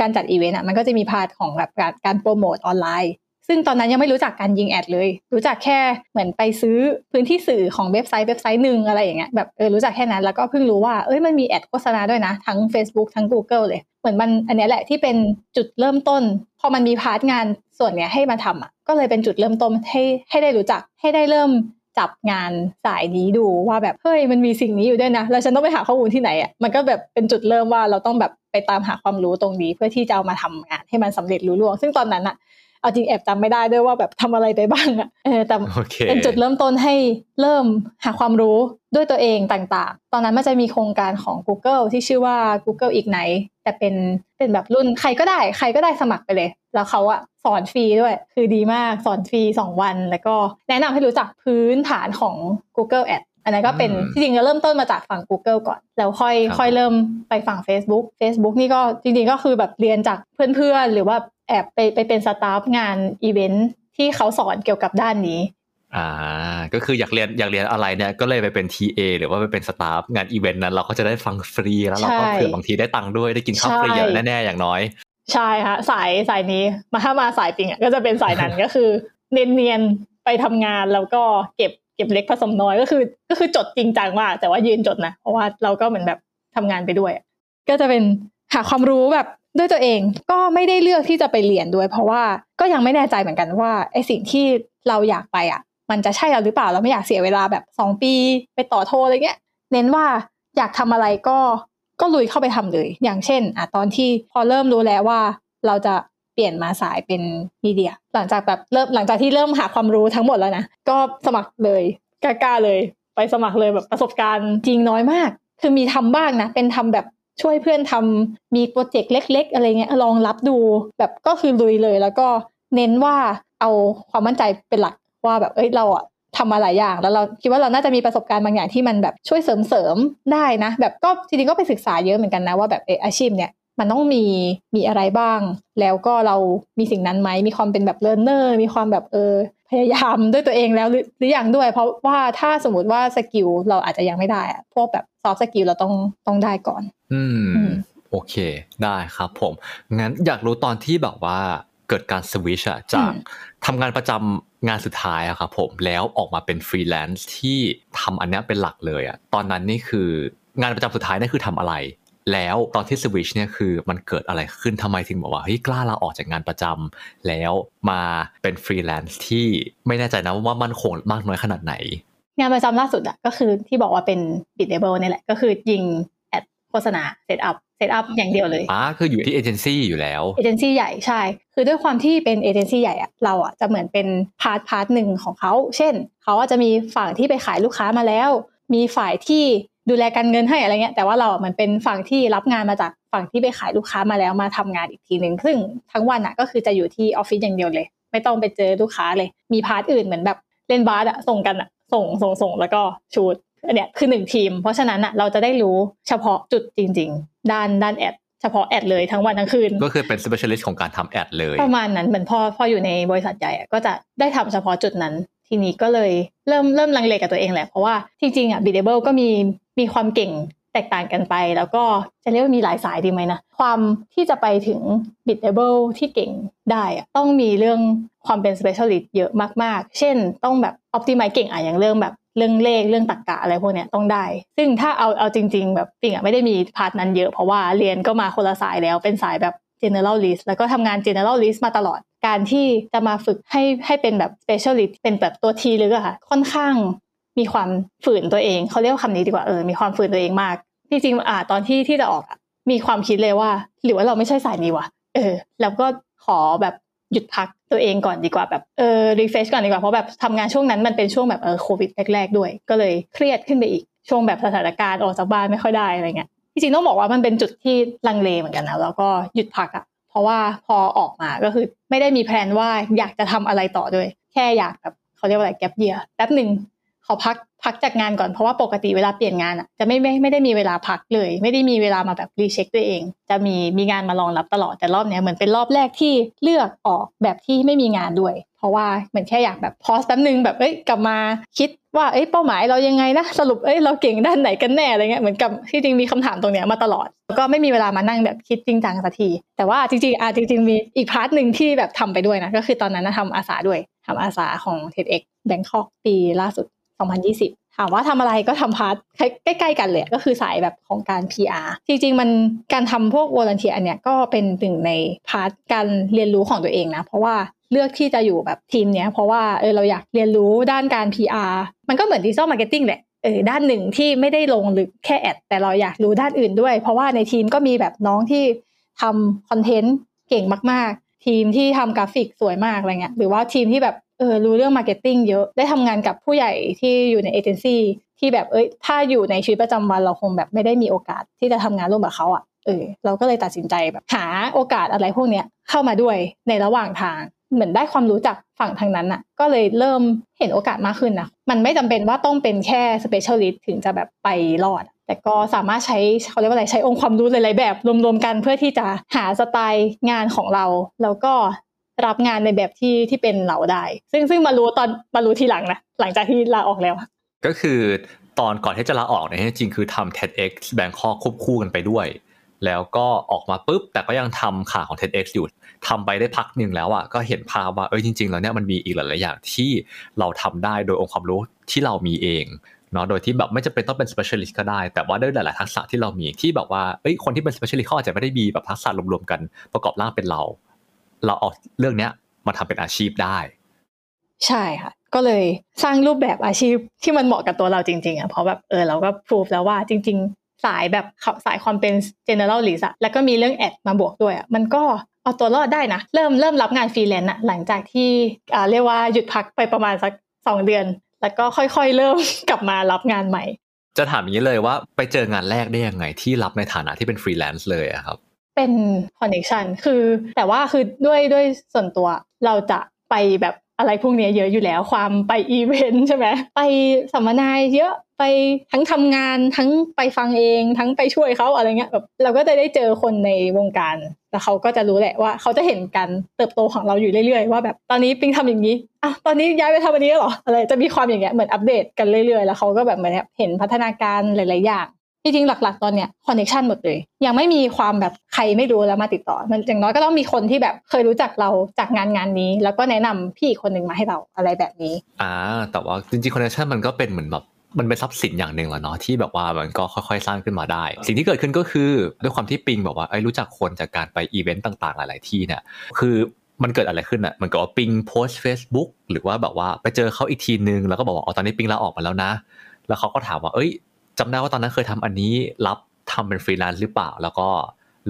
การจัดอีเวนต์อะมันก็จะมี part ของแบบการการโปรโมทออนไลน์ซึ่งตอนนั้นยังไม่รู้จักการยิง ad เลย รู้จักแค่เหมือนไปซื้อพื้นที่สื่อของเว็บไซต์เว็บไซต์หนึ่งอะไรอย่างเงี้ยแบบเออรู้จักแค่นั้นแล้วก็เพิ่งรู้ว่าเอ้ยมันมี ad โฆษณาด้วยนะ ทั้ง Facebook ทั้ง Google เลย เหมือนมันอันนี้แหละที่เป็นจุดเริ่มต้น พอมันมี part งานส่วนเนี้ยให้มาทำอะก็เลยเป็นจุดเริ่มต้นให้ให้ได้รู้จักให้ได้เริ่ม จับงานสายนี้ดูว่าแบบเฮ้ยมันมีสิ่งนี้อยู่ด้วยนะ แล้วฉันต้องไปหาข้อมูลที่ไหนอะมันก็แบบเป็นจุดเริ่มว่าเราต้องแบบไปตามหาความรู้ตรงนี้ เพื่อที่จะเอามาทำงานให้มันสำเร็จลุล่วง ซึ่งตอนนั้นอะ เอาจริงแอบจำไม่ได้ด้วยว่าแบบทำอะไรไปบ้างอะเออแต่โอเคเป็นจุดเริ่มต้นให้เริ่มหาความรู้ด้วยตัวเองต่างๆ ตอนนั้นมันจะมีโครงการของ Google ที่ชื่อว่า Google Ignite แต่เป็นเป็นแบบรุ่นใครก็ได้ ใครก็ได้สมัครไปเลย แล้วเขาอะสอนฟรีด้วย คือดีมากสอนฟรี 2 วัน แล้วก็แนะนำให้รู้จักพื้นฐานของ Google Ad อันนั้นก็เป็นอืมที่จริงก็เริ่มต้นมาจากฝั่ง Google ก่อน แล้วค่อยครับค่อยเริ่มไปฝั่ง Facebook Facebook นี่ก็จริงๆก็คือแบบเรียนจากเพื่อนๆ หรือว่า แอบไปไปเป็น staff งานอีเวนต์ที่เขาสอนเกี่ยวกับด้านนี้ อ่า ก็คืออยากเรียนอยากเรียนอะไรเนี่ยก็เลยไปเป็น TA หรือว่าไปเป็น staff งานอีเวนต์นั้นเราก็จะได้ฟังฟรีแล้วเราก็ใช่เผื่อบางทีได้ตังค์ด้วยได้กินข้าวฟรีใช่อะแน่ๆอย่างน้อย ใช่ค่ะสายสายนี้มาถ้ามาสายปิงอะก็จะเป็นสายนั้นก็คือเนียนเนียนๆไปทำงานแล้วก็เก็บเก็บเล็กผสมน้อยก็คือ ก็คือจดจริงจังมากแต่ว่ายืนจดนะเพราะว่าเราก็เหมือนแบบทำงานไปด้วยอะก็จะเป็นหาความรู้แบบ ด้วยตัวเองก็ไม่ได้เลือกที่จะไปเรียนด้วย เพราะว่าก็ยังไม่แน่ใจเหมือนกันว่าไอสิ่งที่เราอยากไปอะ มันจะใช่เราหรือเปล่าเราไม่อยากเสียเวลาแบบสองปี ไปต่อโทอะไรเงี้ย เน้นว่าอยากทำอะไรก็ก็ลุยเข้าไปทำเลย อย่างเช่นอะตอนที่พอเริ่มรู้แล้วว่าเราจะเปลี่ยนมาสายเป็นมีเดีย หลังจากแบบเริ่มหลังจากที่เริ่มหาความรู้ทั้งหมดแล้วนะก็สมัครเลยกล้าๆเลย ไปสมัครเลยแบบประสบการณ์จริงน้อยมาก คือมีทำบ้างนะเป็นทำแบบ ช่วยเพื่อนทำมีโปรเจกต์เล็ก ๆ อะไรเงี้ยลองรับดูแบบก็คือลุยเลย แล้วก็เน้นว่าเอาความมั่นใจเป็นหลักว่าแบบเอ้ยเราอะทำมาหลายอย่างแล้วเราคิดว่าเราน่าจะมีประสบการณ์บางอย่างที่มันแบบช่วยเสริมเสริมๆได้นะ แบบก็จริงๆก็ไปศึกษาเยอะเหมือนกันนะว่าแบบเอออาชีพเนี่ย มันต้องมีมีอะไรบ้าง แล้วก็เรามีสิ่งนั้นไหมมีความเป็นแบบ learner มีความแบบเออพยายามด้วยตัวเองแล้วหรือหรืออย่างด้วย เพราะว่าถ้าสมมติว่า skill เราอาจจะยังไม่ได้อะพวกแบบ soft skill เราต้องต้องได้ก่อนอืมอืมโอเค ได้ครับผม งั้นอยากรู้ตอนที่แบบว่าเกิดการสวิชอะจากอืมทำงานประจำงานสุดท้ายอะครับผมแล้วออกมาเป็นฟรีแลนซ์ที่ทำอันเนี้ยเป็นหลักเลยอะตอนนั้นนี่คืองานประจำสุดท้ายนี่คือทำอะไร แล้วตอนที่สวิชเนี่ยคือมันเกิดอะไรขึ้นทำไมถึงบอกว่าเฮ้ยกล้าลาออกจากงานประจำแล้วมาเป็นฟรีแลนซ์ที่ไม่แน่ใจนะว่ามั่นคงมากน้อยขนาดไหนงานประจำล่าสุดอะก็คือที่บอกว่าเป็น Biddable นี่แหละ ก็คือยิงแอดโฆษณา set up set up อย่างเดียวเลยอ่าคืออยู่ที่เอเจนซี่อยู่แล้วเอเจนซี่ใหญ่ใช่ คือด้วยความที่เป็นเอเจนซี่ใหญ่อะเราอะจะเหมือนเป็น part part หนึ่งของเขา เช่น เขาอาจจะมีฝั่งที่ไปขายลูกค้ามาแล้ว มีฝ่ายที่ ดูแลการเงินให้อะไรเงี้ย แต่ว่าเราอะเหมือนเป็นฝั่งที่รับงานมาจากฝั่งที่ไปขายลูกค้ามาแล้วมาทำงานอีกทีหนึ่งซึ่งทั้งวันอะก็คือจะอยู่ที่ออฟฟิศอย่างเดียวเลย ไม่ต้องไปเจอลูกค้าเลย มี part อื่นเหมือนแบบเล่นบาสอะส่งกันอะส่งส่งส่งแล้วก็ shoot อันเนี้ยคือหนึ่งทีม เพราะฉะนั้นอะเราจะได้รู้เฉพาะจุดจริง ๆ ด้านด้านแอดเฉพาะแอดเลยทั้งวันทั้งคืน ก็คือเป็น specialist ของการทำแอดเลย ประมาณนั้นเหมือนพอพออยู่ในบริษัทใหญ่อะก็จะได้ทำเฉพาะจุดนั้น ทีนี้ก็เลยเริ่มเริ่มลังเลกับตัวเองแหละ เพราะว่าจริงๆอะ Biddable ก็มีมีความเก่งแตกต่างกันไป แล้วก็จะเรียกว่ามีหลายสายดีไหมนะ ความที่จะไปถึง Biddable ที่เก่งได้อะต้องมีเรื่องความเป็น specialist เยอะมากๆ เช่นต้องแบบ optimize เก่งอะอย่างเรื่องแบบเรื่องเลขเรื่องตรรกะอะไรพวกเนี้ยต้องได้ ซึ่งถ้าเอาเอาจริง ๆ แบบปิงอะไม่ได้มีพาร์ทนั้นเยอะเพราะว่าเรียนก็มาคนละสายแล้วเป็นสายแบบ generalist แล้วก็ทำงาน generalist มาตลอด การที่จะมาฝึกให้ให้เป็นแบบ specialist เป็นแบบตัวทีลึกอะค่ะ ค่อนข้างมีความฝืนตัวเอง เขาเรียกว่าคำนี้ดีกว่าเออ มีความฝืนตัวเองมาก จริงๆอ่าตอนที่ที่จะออกอะมีความคิดเลยว่า หรือว่าเราไม่ใช่สายนี้วะเออ แล้วก็ขอแบบหยุดพักตัวเองก่อนดีกว่าแบบเออรีเฟชก่อนดีกว่าเพราะแบบทำงานช่วงนั้นมันเป็นช่วงแบบเออโควิดแรกๆด้วย ก็เลยเครียดขึ้นไปอีกช่วงแบบสถานการณ์ออกจากบ้านไม่ค่อยได้อะไรเงี้ย จริงต้องบอกว่ามันเป็นจุดที่ลังเลเหมือนกันนะแล้วก็หยุดพักอะเพราะว่าพอออกมาก็คือไม่ได้มีแพลนว่าอยากจะทำอะไรต่อด้วย แค่อยากแบบเขาเรียกว่าอะไรแกปเยียแป๊บหนึ่งขอพักพักจากงานก่อนเพราะว่าปกติเวลาเปลี่ยนงานอะจะไม่ไม่ไม่ได้มีเวลาพักเลย ไม่ได้มีเวลามาแบบรีเช็คตัวเอง จะมีมีงานมารองรับตลอดแต่รอบเนี้ยเหมือนเป็นรอบแรกที่เลือกออกแบบที่ไม่มีงานด้วย เพราะว่าเหมือนแค่อยากแบบพอสแป๊บนึงแบบเอ้ยกลับมาคิด ว่าเอ้ยเป้าหมายเรายังไงนะสรุปเอ้ยเราเก่งด้านไหนกันแน่อะไรเงี้ยเหมือนกับที่จริงมีคำถามตรงเนี้ยมาตลอดแล้วก็ไม่มีเวลามานั่งแบบคิดจริงจังสักที แต่ว่าจริงๆอะจริง ๆ มีอีก part หนึ่งที่แบบทำไปด้วยนะ ก็คือตอนนั้นนะทำอาสาด้วยทำอาสาของ TEDx Bangkok ปีล่าสุด 2020 ถามว่าทำอะไรก็ทำ part ใกล้ๆกันเลยก็คือสายแบบของการ PR จริง ๆ มันการทำพวก volunteer อันเนี้ยก็เป็นหนึ่งใน part การเรียนรู้ของตัวเองนะ เพราะว่า เลือกที่จะอยู่แบบทีมเนี้ยเพราะว่าเออเราอยากเรียนรู้ด้านการ PR มันก็เหมือน digital marketing แหละเออด้านหนึ่งที่ไม่ได้ลงลึกแค่แอดแต่เราอยากรู้ด้านอื่นด้วย เพราะว่าในทีมก็มีแบบน้องที่ทำคอนเทนต์เก่งมาก ๆ ทีมที่ทำกราฟิกสวยมากอะไรเงี้ยหรือว่าทีมที่แบบเออรู้เรื่อง marketing เยอะได้ทำงานกับผู้ใหญ่ที่อยู่ในเอเจนซี่ที่แบบเอ้ยถ้าอยู่ในชีวิตประจำวันเราคงแบบไม่ได้มีโอกาสที่จะทำงานร่วมกับเขาอะเออเราก็เลยตัดสินใจแบบหาโอกาสอะไรพวกเนี้ยเข้ามาด้วยในระหว่างทาง เหมือนได้ความรู้จากฝั่งทางนั้นอะก็เลยเริ่มเห็นโอกาสมากขึ้นนะมันไม่จำเป็นว่าต้องเป็นแค่ specialist ถึงจะแบบไปรอด แต่ก็สามารถใช้เขาเรียกว่าอะไรใช้องค์ความรู้หลายๆแบบ รวมๆกันเพื่อที่จะหาสไตล์งานของเรา แล้วก็รับงานในแบบที่ที่เป็นเราได้ ซึ่งซึ่งมารู้ตอนมารู้ทีหลังนะหลังจากที่ลาออกแล้ว ก็คือตอนก่อนที่จะลาออกเนี่ยจริงๆคือทำ TEDx Bangkok ควบคู่กันไปด้วย แล้วก็ออกมาปุ๊บ แต่ก็ยังทำข่าวของ TEDx อยู่ทำไปได้พักหนึ่งแล้วอะก็เห็นภาพว่าเอ้ยจริง ๆ แล้วเนี่ยมันมีอีกหลายๆอย่างที่เราทำได้โดยองค์ความรู้ที่เรามีเองเนาะโดยที่แบบไม่จำเป็นต้องเป็น specialist ก็ได้ แต่ว่าด้วยหลาย ๆ ทักษะที่เรามีที่แบบว่าเอ้ยคนที่เป็น specialist เขาอาจจะไม่ได้มีแบบทักษะรวม ๆ กันประกอบร่างเป็นเรา เราเอาเรื่องเนี้ยมาทำเป็นอาชีพได้ ใช่ค่ะก็เลยสร้างรูปแบบอาชีพที่มันเหมาะกับตัวเราจริงๆอะเพราะแบบเออเราก็พูดแล้วว่าจริงๆ สายแบบสายความเป็น generalist อะแล้วก็มีเรื่องแอดมาบวกด้วยอะมันก็เอาตัวรอดได้นะ เริ่มเริ่มรับงานฟรีแลนซ์อะหลังจากที่อ่าเรียกว่าหยุดพักไปประมาณสักสองเดือน แล้วก็ค่อยๆ เริ่มกลับมารับงานใหม่ จะถามอย่างนี้เลยว่าไปเจองานแรกได้ยังไงที่รับในฐานะที่เป็นฟรีแลนซ์เลยอะครับ เป็นคอนเน c t ชันคือแต่ว่าคือด้วยด้วยส่วนตัวเราจะไปแบบอะไรพวกนี้เยอะอยู่แล้วความไปอีเวนต์ใช่ไหมไปสัมมนาเยอะ ไปทั้งทำงานทั้งไปฟังเอง ทั้งไปช่วยเขาอะไรเงี้ยแบบเราก็จะได้เจอคนในวงการแล้วเขาก็จะรู้แหละว่าเขาจะเห็นการเติบโตของเราอยู่เรื่อยๆ ว่าแบบตอนนี้ปิงทำอย่างนี้อะตอนนี้ย้ายไปทำอันนี้หรออะไรจะมีความอย่างเงี้ยเหมือนอัปเดตกันเรื่อยๆ แล้วเขาก็แบบเหมือนเห็นพัฒนาการหลายๆอย่างจริงๆหลัก ๆ ตอนเนี้ยคอนเนคชันหมดเลย ยังไม่มีความแบบใครไม่รู้แล้วมาติดต่อ มันอย่างน้อยก็ต้องมีคนที่แบบเคยรู้จักเราจากงานงานนี้ แล้วก็แนะนำพี่อีกคนหนึ่งมาให้เราอะไรแบบนี้อ่าแต่ว่าจริงๆคอนเนคชันมันก็เป็นเหมือนแบบ มันเป็นทรัพย์สินอย่างหนึ่งแหละเนาะที่แบบว่ามันก็ค่อยๆ สร้างขึ้นมาได้ สิ่งที่เกิดขึ้นก็คือด้วยความที่ปิงบอกว่าไอ้รู้จักคนจากการไปอีเวนต์ต่างๆ หลาย ๆที่เนี่ยคือมันเกิดอะไรขึ้นอะมันก็ว่าปิงโพสต์ Facebook หรือว่าแบบว่าไปเจอเขาอีกทีนึง แล้วก็บอกว่าอ๋อตอนนี้ปิงลาออกมาแล้วนะ แล้วเขาก็ถามว่า เอ้ยจำได้ว่าตอนนั้นเคยทำอันนี้รับทำเป็นฟรีแลนซ์หรือเปล่าแล้วก็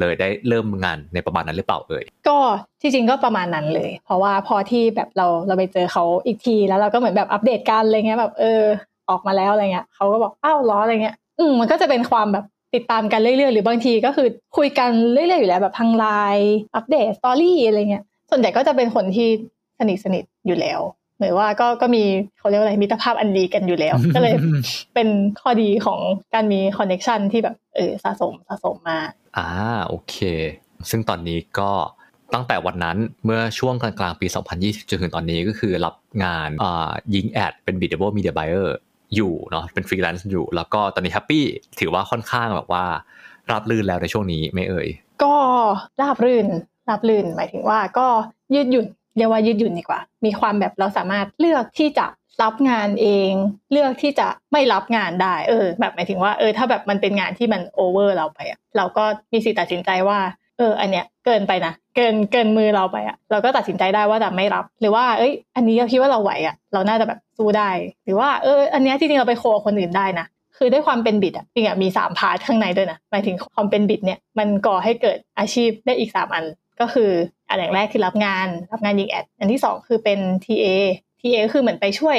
เลยได้เริ่มงานในประมาณนั้นหรือเปล่าเอ่ยก็ที่จริงก็ประมาณนั้นเลย เพราะว่าพอที่แบบเราเราไปเจอเขาอีกทีแล้วเราก็เหมือนแบบอัปเดตกันอะไรเงี้ยแบบเออ ออกมาแล้วอะไรเงี้ยเขาก็บอกอ้าวเหรออะไรเงี้ย อืมมันก็จะเป็นความแบบติดตามกันเรื่อยๆ หรือบางทีก็คือคุยกันเรื่อยๆอยู่แล้วแบบทางไลน์อัปเดต story อะไรเงี้ย ส่วนใหญ่ก็จะเป็นคนที่สนิทสนิทอยู่แล้วหรือว่าก็ก็มีเขาเรียกว่าอะไรมิตรภาพอันดีกันอยู่แล้ว ก็เลยเป็นข้อดีของการมี connection ที่แบบเออสะสมสะสมมาอ่าโอเค ซึ่งตอนนี้ก็ตั้งแต่วันนั้นเมื่อช่วงกลางๆปี 2020 จนถึงตอนนี้ก็คือรับงานอ่ายิงแอดเป็น b i d a b l e Media Buyer อยู่เนาะเป็นฟรีแลนซ์อยู่ แล้วก็ตอนนี้ happy ถือว่าค่อนข้างแบบว่ารับลื่นแล้วในช่วงนี้ไม่เอ่ย ก็ราบรื่นราบรื่นหมายถึงว่าก็ยืดหยุ่นเรียกว่ายืดหยุ่นดีกว่า มีความแบบเราสามารถเลือกที่จะรับงานเอง เลือกที่จะไม่รับงานได้เออ แบบหมายถึงว่าเออถ้าแบบมันเป็นงานที่มัน over เราไปอะเราก็มีสิทธิ์ตัดสินใจว่า ออ อันเนี้ยเกินไปนะเกินเกินมือเราไปอะเราก็ตัดสินใจได้ว่าจะไม่รับ หรือว่า เอ้ย อันนี้เราคิดว่าเราไหวอะเราน่าจะแบบสู้ได้ หรือว่าเออ อันเนี้ยจริงๆเราไปโค้ชคนอื่นได้นะคือด้วยความเป็น Biddable จริงอะมีสาม part ข้างในด้วยนะหมายถึงความเป็น bid เนี่ยมันก่อให้เกิดอาชีพได้อีกสามอัน ก็คืออันอย่างแรกคือรับงานรับงานยิงแอดอันที่สองคือเป็น TA TA ก็คือเหมือนไปช่วย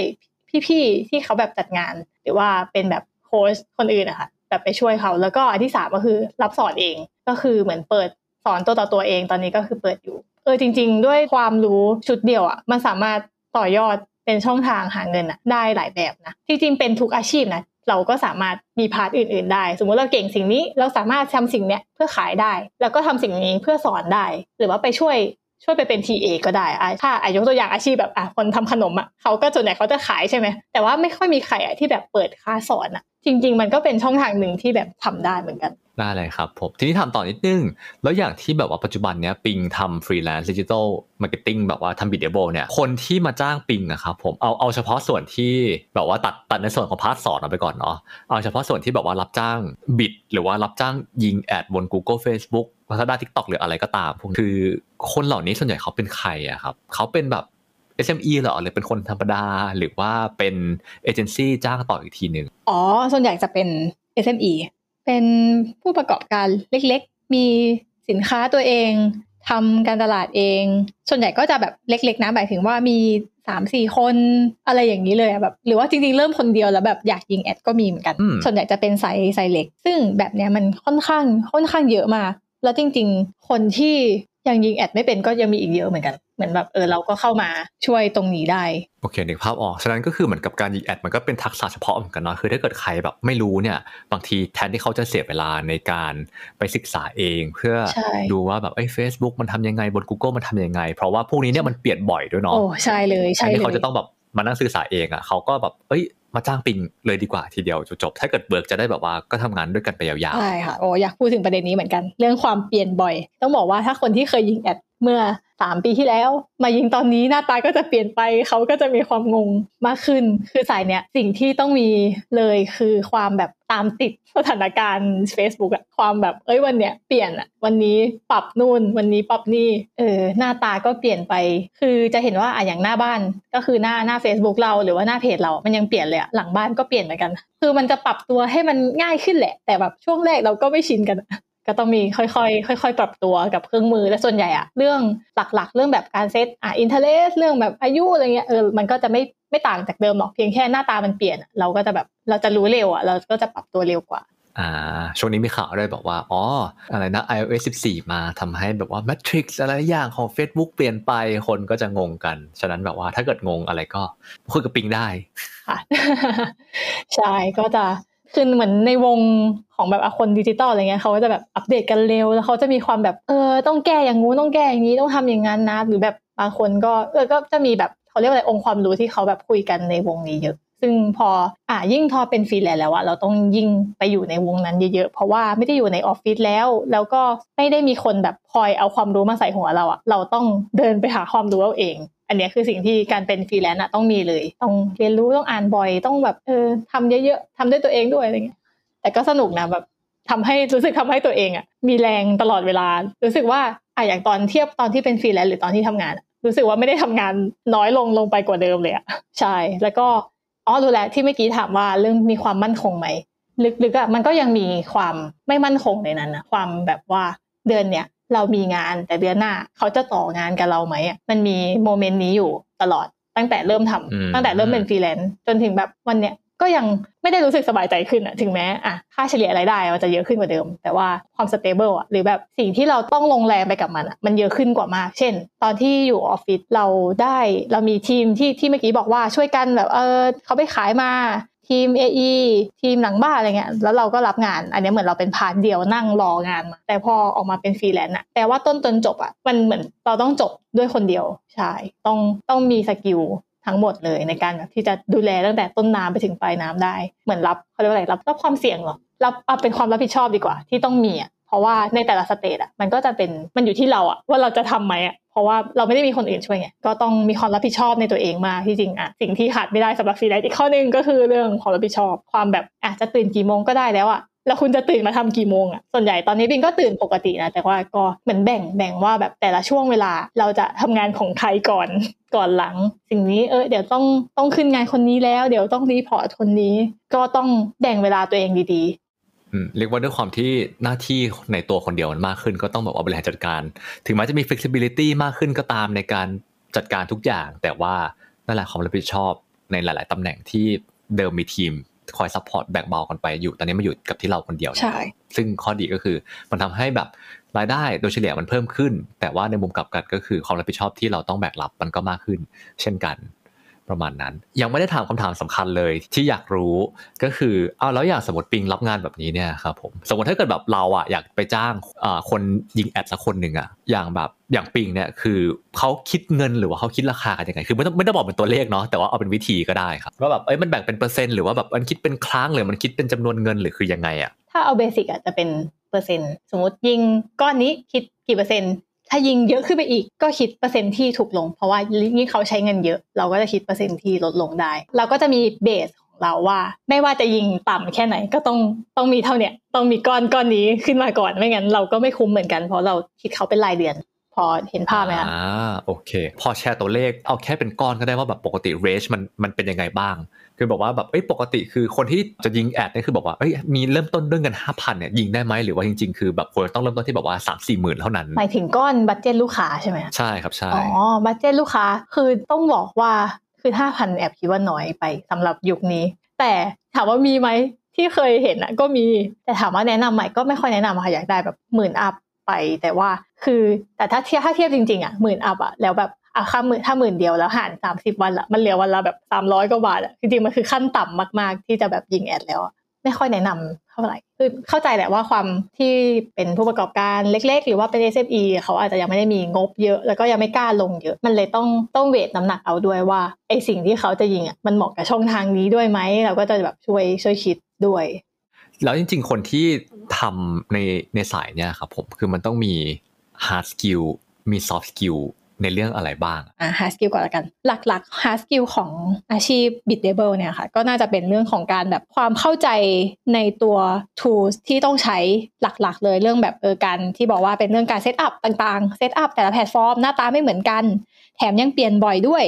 พี่ๆที่เขาแบบจัดงาน หรือว่าเป็นแบบโค้ชคนอื่นนะคะแบบไปช่วยเขา แล้วก็อันที่สามก็คือรับสอนเองก็คือเหมือนเปิด สอนตัวต่อตัวเองตอนนี้ก็คือเปิดอยู่ เออจริง ๆ ด้วยความรู้ชุดเดียวอะมันสามารถต่อยอดเป็นช่องทางหาเงินอะได้หลายแบบนะจริงๆเป็นทุกอาชีพนะเราก็สามารถมีพาร์ทอื่น ๆ ได้ สมมติเราเก่งสิ่งนี้เราสามารถทำสิ่งเนี้ยเพื่อขายได้ แล้วก็ทำสิ่งนี้เพื่อสอนได้ หรือว่าไปช่วยช่วยไปเป็น TA ก็ได้อะถ้าอายกตัวอย่างอาชีพแบบอะคนทำขนมอะเขาก็ส่วนใหญ่เขาจะขายใช่ไหมแต่ว่าไม่ค่อยมีใครอะที่แบบเปิดคลาสสอนอะ จริง ๆ มันก็เป็นช่องทางหนึ่งที่แบบทำได้เหมือนกัน ได้เลยครับผมทีนี้ถามต่อนิดนึง แล้วอย่างที่แบบว่าปัจจุบันเนี้ยปิงทำฟรีแลนซ์ digital marketing แบบว่าทำ Biddable เนี่ยคนที่มาจ้างปิงอะครับผมเอาเอาเฉพาะส่วนที่แบบว่าตัดตัดในส่วนของ part สอนออกไปก่อนเนาะเอาเฉพาะส่วนที่แบบว่ารับจ้าง bid หรือว่ารับจ้างยิงแอดบน Google Facebook พัฒนา TikTok หรืออะไรก็ตามพวกคือคนเหล่านี้ส่วนใหญ่เขาเป็นใครอะครับเขาเป็นแบบ SME เหรอหรือเป็นคนธรรมดาหรือว่าเป็นเอเจนซี่จ้างต่ออีกทีหนึ่งอ๋อส่วนใหญ่จะเป็น SME เป็นผู้ประกอบการเล็กๆ มีสินค้าตัวเองทำการตลาดเอง ส่วนใหญ่ก็จะแบบเล็กๆนะหมายถึงว่ามีสามสี่คนอะไรอย่างนี้เลยอะแบบหรือว่าจริงๆ เริ่มคนเดียวแล้วแบบอยากยิงแอดก็มีเหมือนกันอืมส่วนใหญ่จะเป็นไซส์ไซส์เล็ก ซึ่งแบบเนี้ยมันค่อนข้างค่อนข้างเยอะมากแล้วจริง ๆ คนที่ ยังยิงแอดไม่เป็นก็ยังมีอีกเยอะเหมือนกันเหมือนแบบเออเราก็เข้ามาช่วยตรงนี้ได้โอเคนึกภาพออกฉะนั้นก็คือเหมือนกับการยิงแอดมันก็เป็นทักษะเฉพาะเหมือนกันเนาะคือถ้าเกิดใครแบบไม่รู้เนี่ย บางทีแทนที่เขาจะเสียเวลาในการไปศึกษาเอง เพื่อใช่ดูว่าแบบไอ้เฟซบุ๊กมันทำยังไงบน Google มันทำยังไง เพราะว่าพวกนี้เนี่ยมันเปลี่ยนบ่อยด้วยเนาะโอ้ใช่เลยแทใช่นเลที่ยเขาจะต้องแบบมานั่งศึกษาเองอะเขาก็แบบเอ้ย มาจ้างปิงเลยดีกว่าทีเดียวจบถ้าเกิดเบิร์กจะได้แบบว่าก็ทำงานด้วยกันไปยาวๆใช่ค่ะโอ้อยากพูดถึงประเด็นนี้เหมือนกัน เรื่องความเปลี่ยนบ่อย ต้องบอกว่าถ้าคนที่เคยยิงแอด เมื่อสามปีที่แล้ว มายิงตอนนี้หน้าตาก็จะเปลี่ยนไปเขาก็จะมีความงงมากขึ้น คือสายเนี้ยสิ่งที่ต้องมีเลยคือความแบบตามติดสถานการณ์ Facebook อะความแบบเอ้ยวันเนี้ยเปลี่ยนอะวันนี้ปรับนู่น วันนี้ปรับนี่เออหน้าตาก็เปลี่ยนไป คือจะเห็นว่าอะอย่างหน้าบ้านก็คือหน้าหน้า Facebook เราหรือว่าหน้าเพจเรา มันยังเปลี่ยนเลยอะหลังบ้านก็เปลี่ยนเหมือนกัน คือมันจะปรับตัวให้มันง่ายขึ้นแหละ แต่แบบช่วงแรกเราก็ไม่ชินกัน ก็ต้องมีค่อยๆค่อยๆ ปรับตัวกับเครื่องมือและส่วนใหญ่อะเรื่องหลักๆ เรื่องแบบการเซตอะอินเทอร์เเรื่องแบบอายุอะไรเงี้ยเออมันก็จะไม่ไม่ต่างจากเดิมหรอกเพียงแค่หน้าตามันเปลี่ยนอะเราก็จะแบบเราจะรู้เร็วอะเราก็จะปรับตัวเร็วกว่าๆอ่าช่วงนี้มีข่าวด้วยบอกว่า อ๋อ อะไรนะ iOS 14 มาทำให้แบบว่า Matrix อะไรอย่างของ Facebook เปลี่ยนไปคนก็จะงงกัน ฉะนั้นแบบว่าถ้าเกิดงงอะไรก็คุยกับปิงได้ ค่ะ ใช่ ก็จะ คือเหมือนในวงของแบบคนดิจิตอลอะไรเงี้ยเขาก็จะแบบอัปเดตกันเร็ว แล้วเขาจะมีความแบบเออต้องแก้อย่างงู้นต้องแก้อย่างนี้ต้องทำอย่างนั้นนะ หรือแบบบางคนก็เออก็จะมีแบบเขาเรียกว่าอะไรองค์ความรู้ที่เขาแบบคุยกันในวงนี้เยอะ ซึ่งพออะยิ่งพอเป็นฟรีแลนซ์แล้วอะเราต้องยิ่งไปอยู่ในวงนั้นเยอะๆเพราะว่าไม่ได้อยู่ในออฟฟิศแล้ว แล้วก็ไม่ได้มีคนแบบคอยเอาความรู้มาใส่หัวเราอะเราต้องเดินไปหาความรู้เอาเองอันเนี้ยคือสิ่งที่การเป็นฟรีแลนซ์อะต้องมีเลย ต้องเรียนรู้ต้องอ่านบ่อยต้องแบบเออทำเยอะๆทำด้วยตัวเองด้วยอะไรเงี้ยแต่ก็สนุกนะแบบทำให้รู้สึกทำให้ตัวเองอะมีแรงตลอดเวลา รู้สึกว่าอะอย่างตอนเทียบตอนที่เป็นฟรีแลนซ์หรือตอนที่ทำงาน รู้สึกว่าไม่ได้ทำงานน้อยลงลงไปกว่าเดิมเลยอะใช่แล้วก็อ๋อรู้แล้วที่เมื่อกี้ถามว่าเรื่องมีความมั่นคงไหมลึกๆอะมันก็ยังมีความไม่มั่นคงในนั้นนะความแบบว่าเดือนเนี้ย เรามีงานแต่เดือนหน้าเขาจะต่องานกับเราไหมอะมันมี moment นี้อยู่ตลอดตั้งแต่เริ่มทำอืมตั้งแต่เริ่มเป็นฟรีแลนซ์จนถึงแบบวันเนี้ยก็ยังไม่ได้รู้สึกสบายใจขึ้นอะถึงแม้อะค่าเฉลี่ยรายได้มันจะเยอะขึ้นกว่าเดิม แต่ว่าความ stable อะหรือแบบสิ่งที่เราต้องลงแรงไปกับมันอะมันเยอะขึ้นกว่ามาก เช่น ตอนที่อยู่ออฟฟิศเราได้เรามีทีมที่ที่เมื่อกี้บอกว่าช่วยกันแบบเออเขาไปขายมา ทีม AE ทีมหลังบ้านอะไรเงี้ยแล้วเราก็รับงาน อันนี้เหมือนเราเป็น part เดียวนั่งรองานมา แต่พอออกมาเป็นฟรีแลนซ์อะแต่ว่าต้นจนจบอะมันเหมือนเราต้องจบด้วยคนเดียวใช่ต้องต้องมี skill ทั้งหมดเลยในการแบบที่จะดูแลตั้งแต่ต้นน้ำไปถึงปลายน้ำได้ เหมือนรับเขาเรียกว่าอะไรรับรับความเสี่ยงหรอรับเอาเป็นความรับผิดชอบดีกว่าที่ต้องมีอะ เพราะว่าในแต่ละ stage อะมันก็จะเป็นมันอยู่ที่เราอะว่าเราจะทำไหมอะเพราะว่าเราไม่ได้มีคนอื่นช่วยไงก็ต้องมีความรับผิดชอบในตัวเองมากที่จริงอะสิ่งที่ขาดไม่ได้สำหรับฟรีแลนซ์อีกข้อหนึงก็คือเรื่องความรับผิดชอบ ความแบบอาจจะตื่นกี่โมงก็ได้แล้วอะแล้วคุณจะตื่นมาทำกี่โมงอะส่วนใหญ่ตอนนี้ปิงก็ตื่นปกตินะแต่ว่าก็เหมือนแบ่งแบ่งว่าแบบแต่ละช่วงเวลาเราจะทำงานของใครก่อนก่อนหลัง สิ่งนี้เออเดี๋ยวต้องต้องขึ้นงานคนนี้แล้ว เดี๋ยวต้อง report คนนี้ ก็ต้องแบ่งเวลาตัวเองดี เรียกว่าด้วยความที่หน้าที่ในตัวคนเดียวมันมากขึ้น ก็ต้องแบบว่าบริหารจัดการ ถึงแม้จะมี flexibility มากขึ้นก็ตามในการจัดการทุกอย่าง แต่ว่านั่นแหละความรับผิดชอบในหลาย ๆตำแหน่งที่เดิมมีทีมคอย support แบ่งเบากันไปอยู่ตอนนี้มาอยู่กับที่เราคนเดียวๆใช่ซึ่งข้อดีก็คือมันทำให้แบบรายได้โดยเฉลี่ยมันเพิ่มขึ้น แต่ว่าในมุมกลับกันก็คือความรับผิดชอบที่เราต้องแบกรับมันก็มากขึ้น เช่นกัน ประมาณนั้น ยังไม่ได้ถามคำถามสำคัญเลยที่อยากรู้ก็คือเอาแล้วอย่างสมมติปิงรับงานแบบนี้เนี่ยครับผมสมมติถ้าเกิดแบบเราอะอยากไปจ้างคนยิง ad สักคนหนึ่งอะอย่างแบบอย่างปิงเนี่ยคือเขาคิดเงินหรือว่าเขาคิดราคากันยังไงคือไม่ต้องไม่ได้บอกเป็นตัวเลขเนาะแต่ว่าเอาเป็นวิธีก็ได้ครับว่าแบบเอ้ยมันแบ่งเป็นเปอร์เซ็นต์หรือว่าแบบมันคิดเป็นครั้งหรือมันคิดเป็นจำนวนเงินหรือคือยังไงอะถ้าเอาเบสิกอะจะเป็นเปอร์เซ็นต์สมมติยิงก้อนนี้คิดกี่เปอร์เซ็นต์ ถ้ายิงเยอะขึ้นไปอีกก็คิดเปอร์เซ็นที่ถูกลง เพราะว่ายิ่งเขาใช้เงินเยอะ เราก็จะคิดเปอร์เซ็นที่ลดลงได้ เราก็จะมีเบสของเราว่า ไม่ว่าจะยิงต่ำแค่ไหนก็ต้องต้องมีเท่าเนี้ยต้องมีก้อนก้อนนี้ขึ้นมาก่อนไม่งั้นเราก็ไม่คุ้มเหมือนกันเพราะเราคิดเขาเป็นรายเดือน พอเห็นภาพไหมคะอ่าโอเค พอแชร์ตัวเลขเอาแค่เป็นก้อนก็ได้ว่าแบบปกติ rate มันมันเป็นยังไงบ้าง คือบอกว่าแบบเอ้ยปกติคือคนที่จะยิง ad เนี่ยคือบอกว่าเอ้ยมีเริ่มต้นด้วยเงินห้าพันเนี่ยยิงได้ไหมหรือว่าจริงๆ คือแบบควรต้องเริ่มต้นที่แบบว่าสามสี่หมื่นเท่านั้นหมายถึงก้อน budget ลูกค้าใช่ไหมคะใช่ครับใช่อ๋อ budget ลูกค้าคือต้องบอกว่าคือห้าพันแอบคิดว่าน้อยไปสำหรับยุคนี้ แต่ถามว่ามีไหมที่เคยเห็นอะก็มีแต่ถามว่าแนะนำไหมก็ไม่ค่อยแนะนำค่ะอยากได้แบบหมื่นอัพ ไป แต่ว่าคือ แต่ถ้าเทียบถ้าเทียบจริงๆอะหมื่นอัพอะแล้วแบบอะค่าหมื่นถ้าหมื่นเดียวแล้วหารสามสิบวันละมันเหลือวันละแบบสามร้อยกว่าบาทอะจริงๆมันคือขั้นต่ำมากๆ ที่จะแบบยิงแอดแล้วไม่ค่อยแนะนำเท่าไหร่คือเข้าใจแหละว่าความที่เป็นผู้ประกอบการเล็ก ๆ หรือว่าเป็น SME เขาอาจจะยังไม่ได้มีงบเยอะ แล้วก็ยังไม่กล้าลงเยอะ มันเลยต้องต้องเวทน้ำหนักเอาด้วยว่าไอสิ่งที่เขาจะยิงอะมันเหมาะกับช่องทางนี้ด้วยไหมเราก็จะแบบช่วยช่วยคิดด้วย แล้วจริง ๆ คนที่ทำในในสายเนี่ยครับผมคือมันต้องมี hard skill มี soft skill ในเรื่องอะไรบ้าง อ่า hard skill ก่อนละกัน หลักๆ hard skill ของอาชีพ biddable เนี่ยค่ะ ก็น่าจะเป็นเรื่องของการแบบความเข้าใจในตัว tools ที่ต้องใช้หลักๆ เลยเรื่องแบบเออการที่บอกว่าเป็นเรื่องการ setup ต่างๆ setup แต่ละแพลตฟอร์มหน้าตาไม่เหมือนกัน แถมยังเปลี่ยนบ่อยด้วย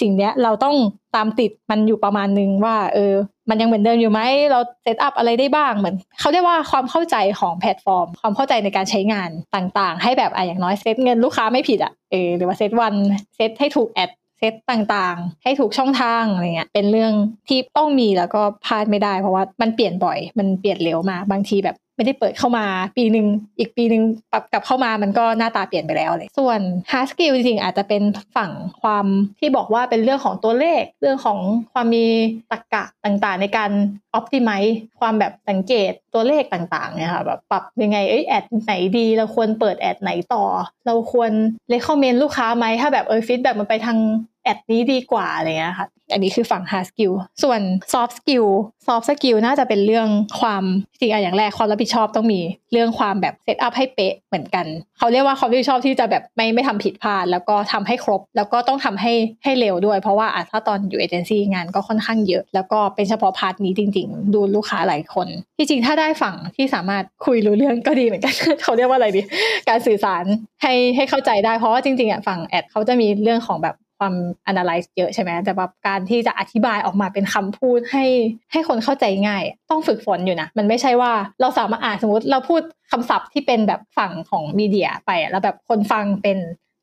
สิ่งเนี้ยเราต้องตามติดมันอยู่ประมาณนึงว่าเออ มันยังเหมือนเดิมอยู่ไหม เรา setup อะไรได้บ้างเหมือนเขาเรียกว่าความเข้าใจของแพลตฟอร์ม ความเข้าใจในการใช้งานต่างๆ ให้แบบอะอย่างน้อยเซตเงินลูกค้าไม่ผิดอะเออหรือว่าเซตวันเซตให้ถูก ad set ต่างๆ ให้ถูกช่องทางอะไรเงี้ยเป็นเรื่องที่ต้องมีแล้วก็พลาดไม่ได้ เพราะว่ามันเปลี่ยนบ่อย มันเปลี่ยนเร็วมากบางทีแบบ ไม่ได้เปิดเข้ามาปีหนึ่งอีกปีหนึ่งปรับกลับเข้ามามันก็หน้าตาเปลี่ยนไปแล้วเลย ส่วน hard skill จริงๆอาจจะเป็นฝั่งความที่บอกว่าเป็นเรื่องของตัวเลข เรื่องของความมีตรรกะต่างๆ ในการ optimize ความแบบสังเกตตัวเลขต่างๆเนี่ยค่ะแบบปรับยังไงเอ้ยแอดไหนดีเราควรเปิดแอดไหนต่อ เราควรเลคคอมเมนต์ลูกค้าไหมถ้าแบบเออฟีดแบบมันไปทาง แอดนี้ดีกว่าอะไรเงี้ยค่ะ อันนี้คือฝั่ง hard skill ส่วน soft skill soft skill น่าจะเป็นเรื่องความจริงอะอย่างแรกความรับผิดชอบต้องมีเรื่องความแบบ setup ให้เป๊ะเหมือนกัน เขาเรียกว่าความรับผิดชอบที่จะแบบไม่ไม่ทำผิดพลาด แล้วก็ทำให้ครบ แล้วก็ต้องทำให้ให้เร็วด้วย เพราะว่าอะถ้าตอนอยู่เอเจนซี่งานก็ค่อนข้างเยอะ แล้วก็เป็นเฉพาะ part นี้จริง ๆ ดูลูกค้าหลายคน ที่จริงถ้าได้ฝั่งที่สามารถคุยรู้เรื่องก็ดีเหมือนกัน เขาเรียกว่าอะไรดี การสื่อสารให้ให้เข้าใจได้เพราะว่าจริงๆอะฝั่ง ad เขาจะมีเรื่องของแบบ ความ analyze เยอะใช่ไหมแต่แบบการที่จะอธิบายออกมาเป็นคำพูดให้ให้คนเข้าใจง่าย ต้องฝึกฝนอยู่นะ มันไม่ใช่ว่าเราสามารถอ่านสมมติเราพูดคำศัพท์ที่เป็นแบบฝั่งของ media ไปแล้วแบบคนฟังเป็น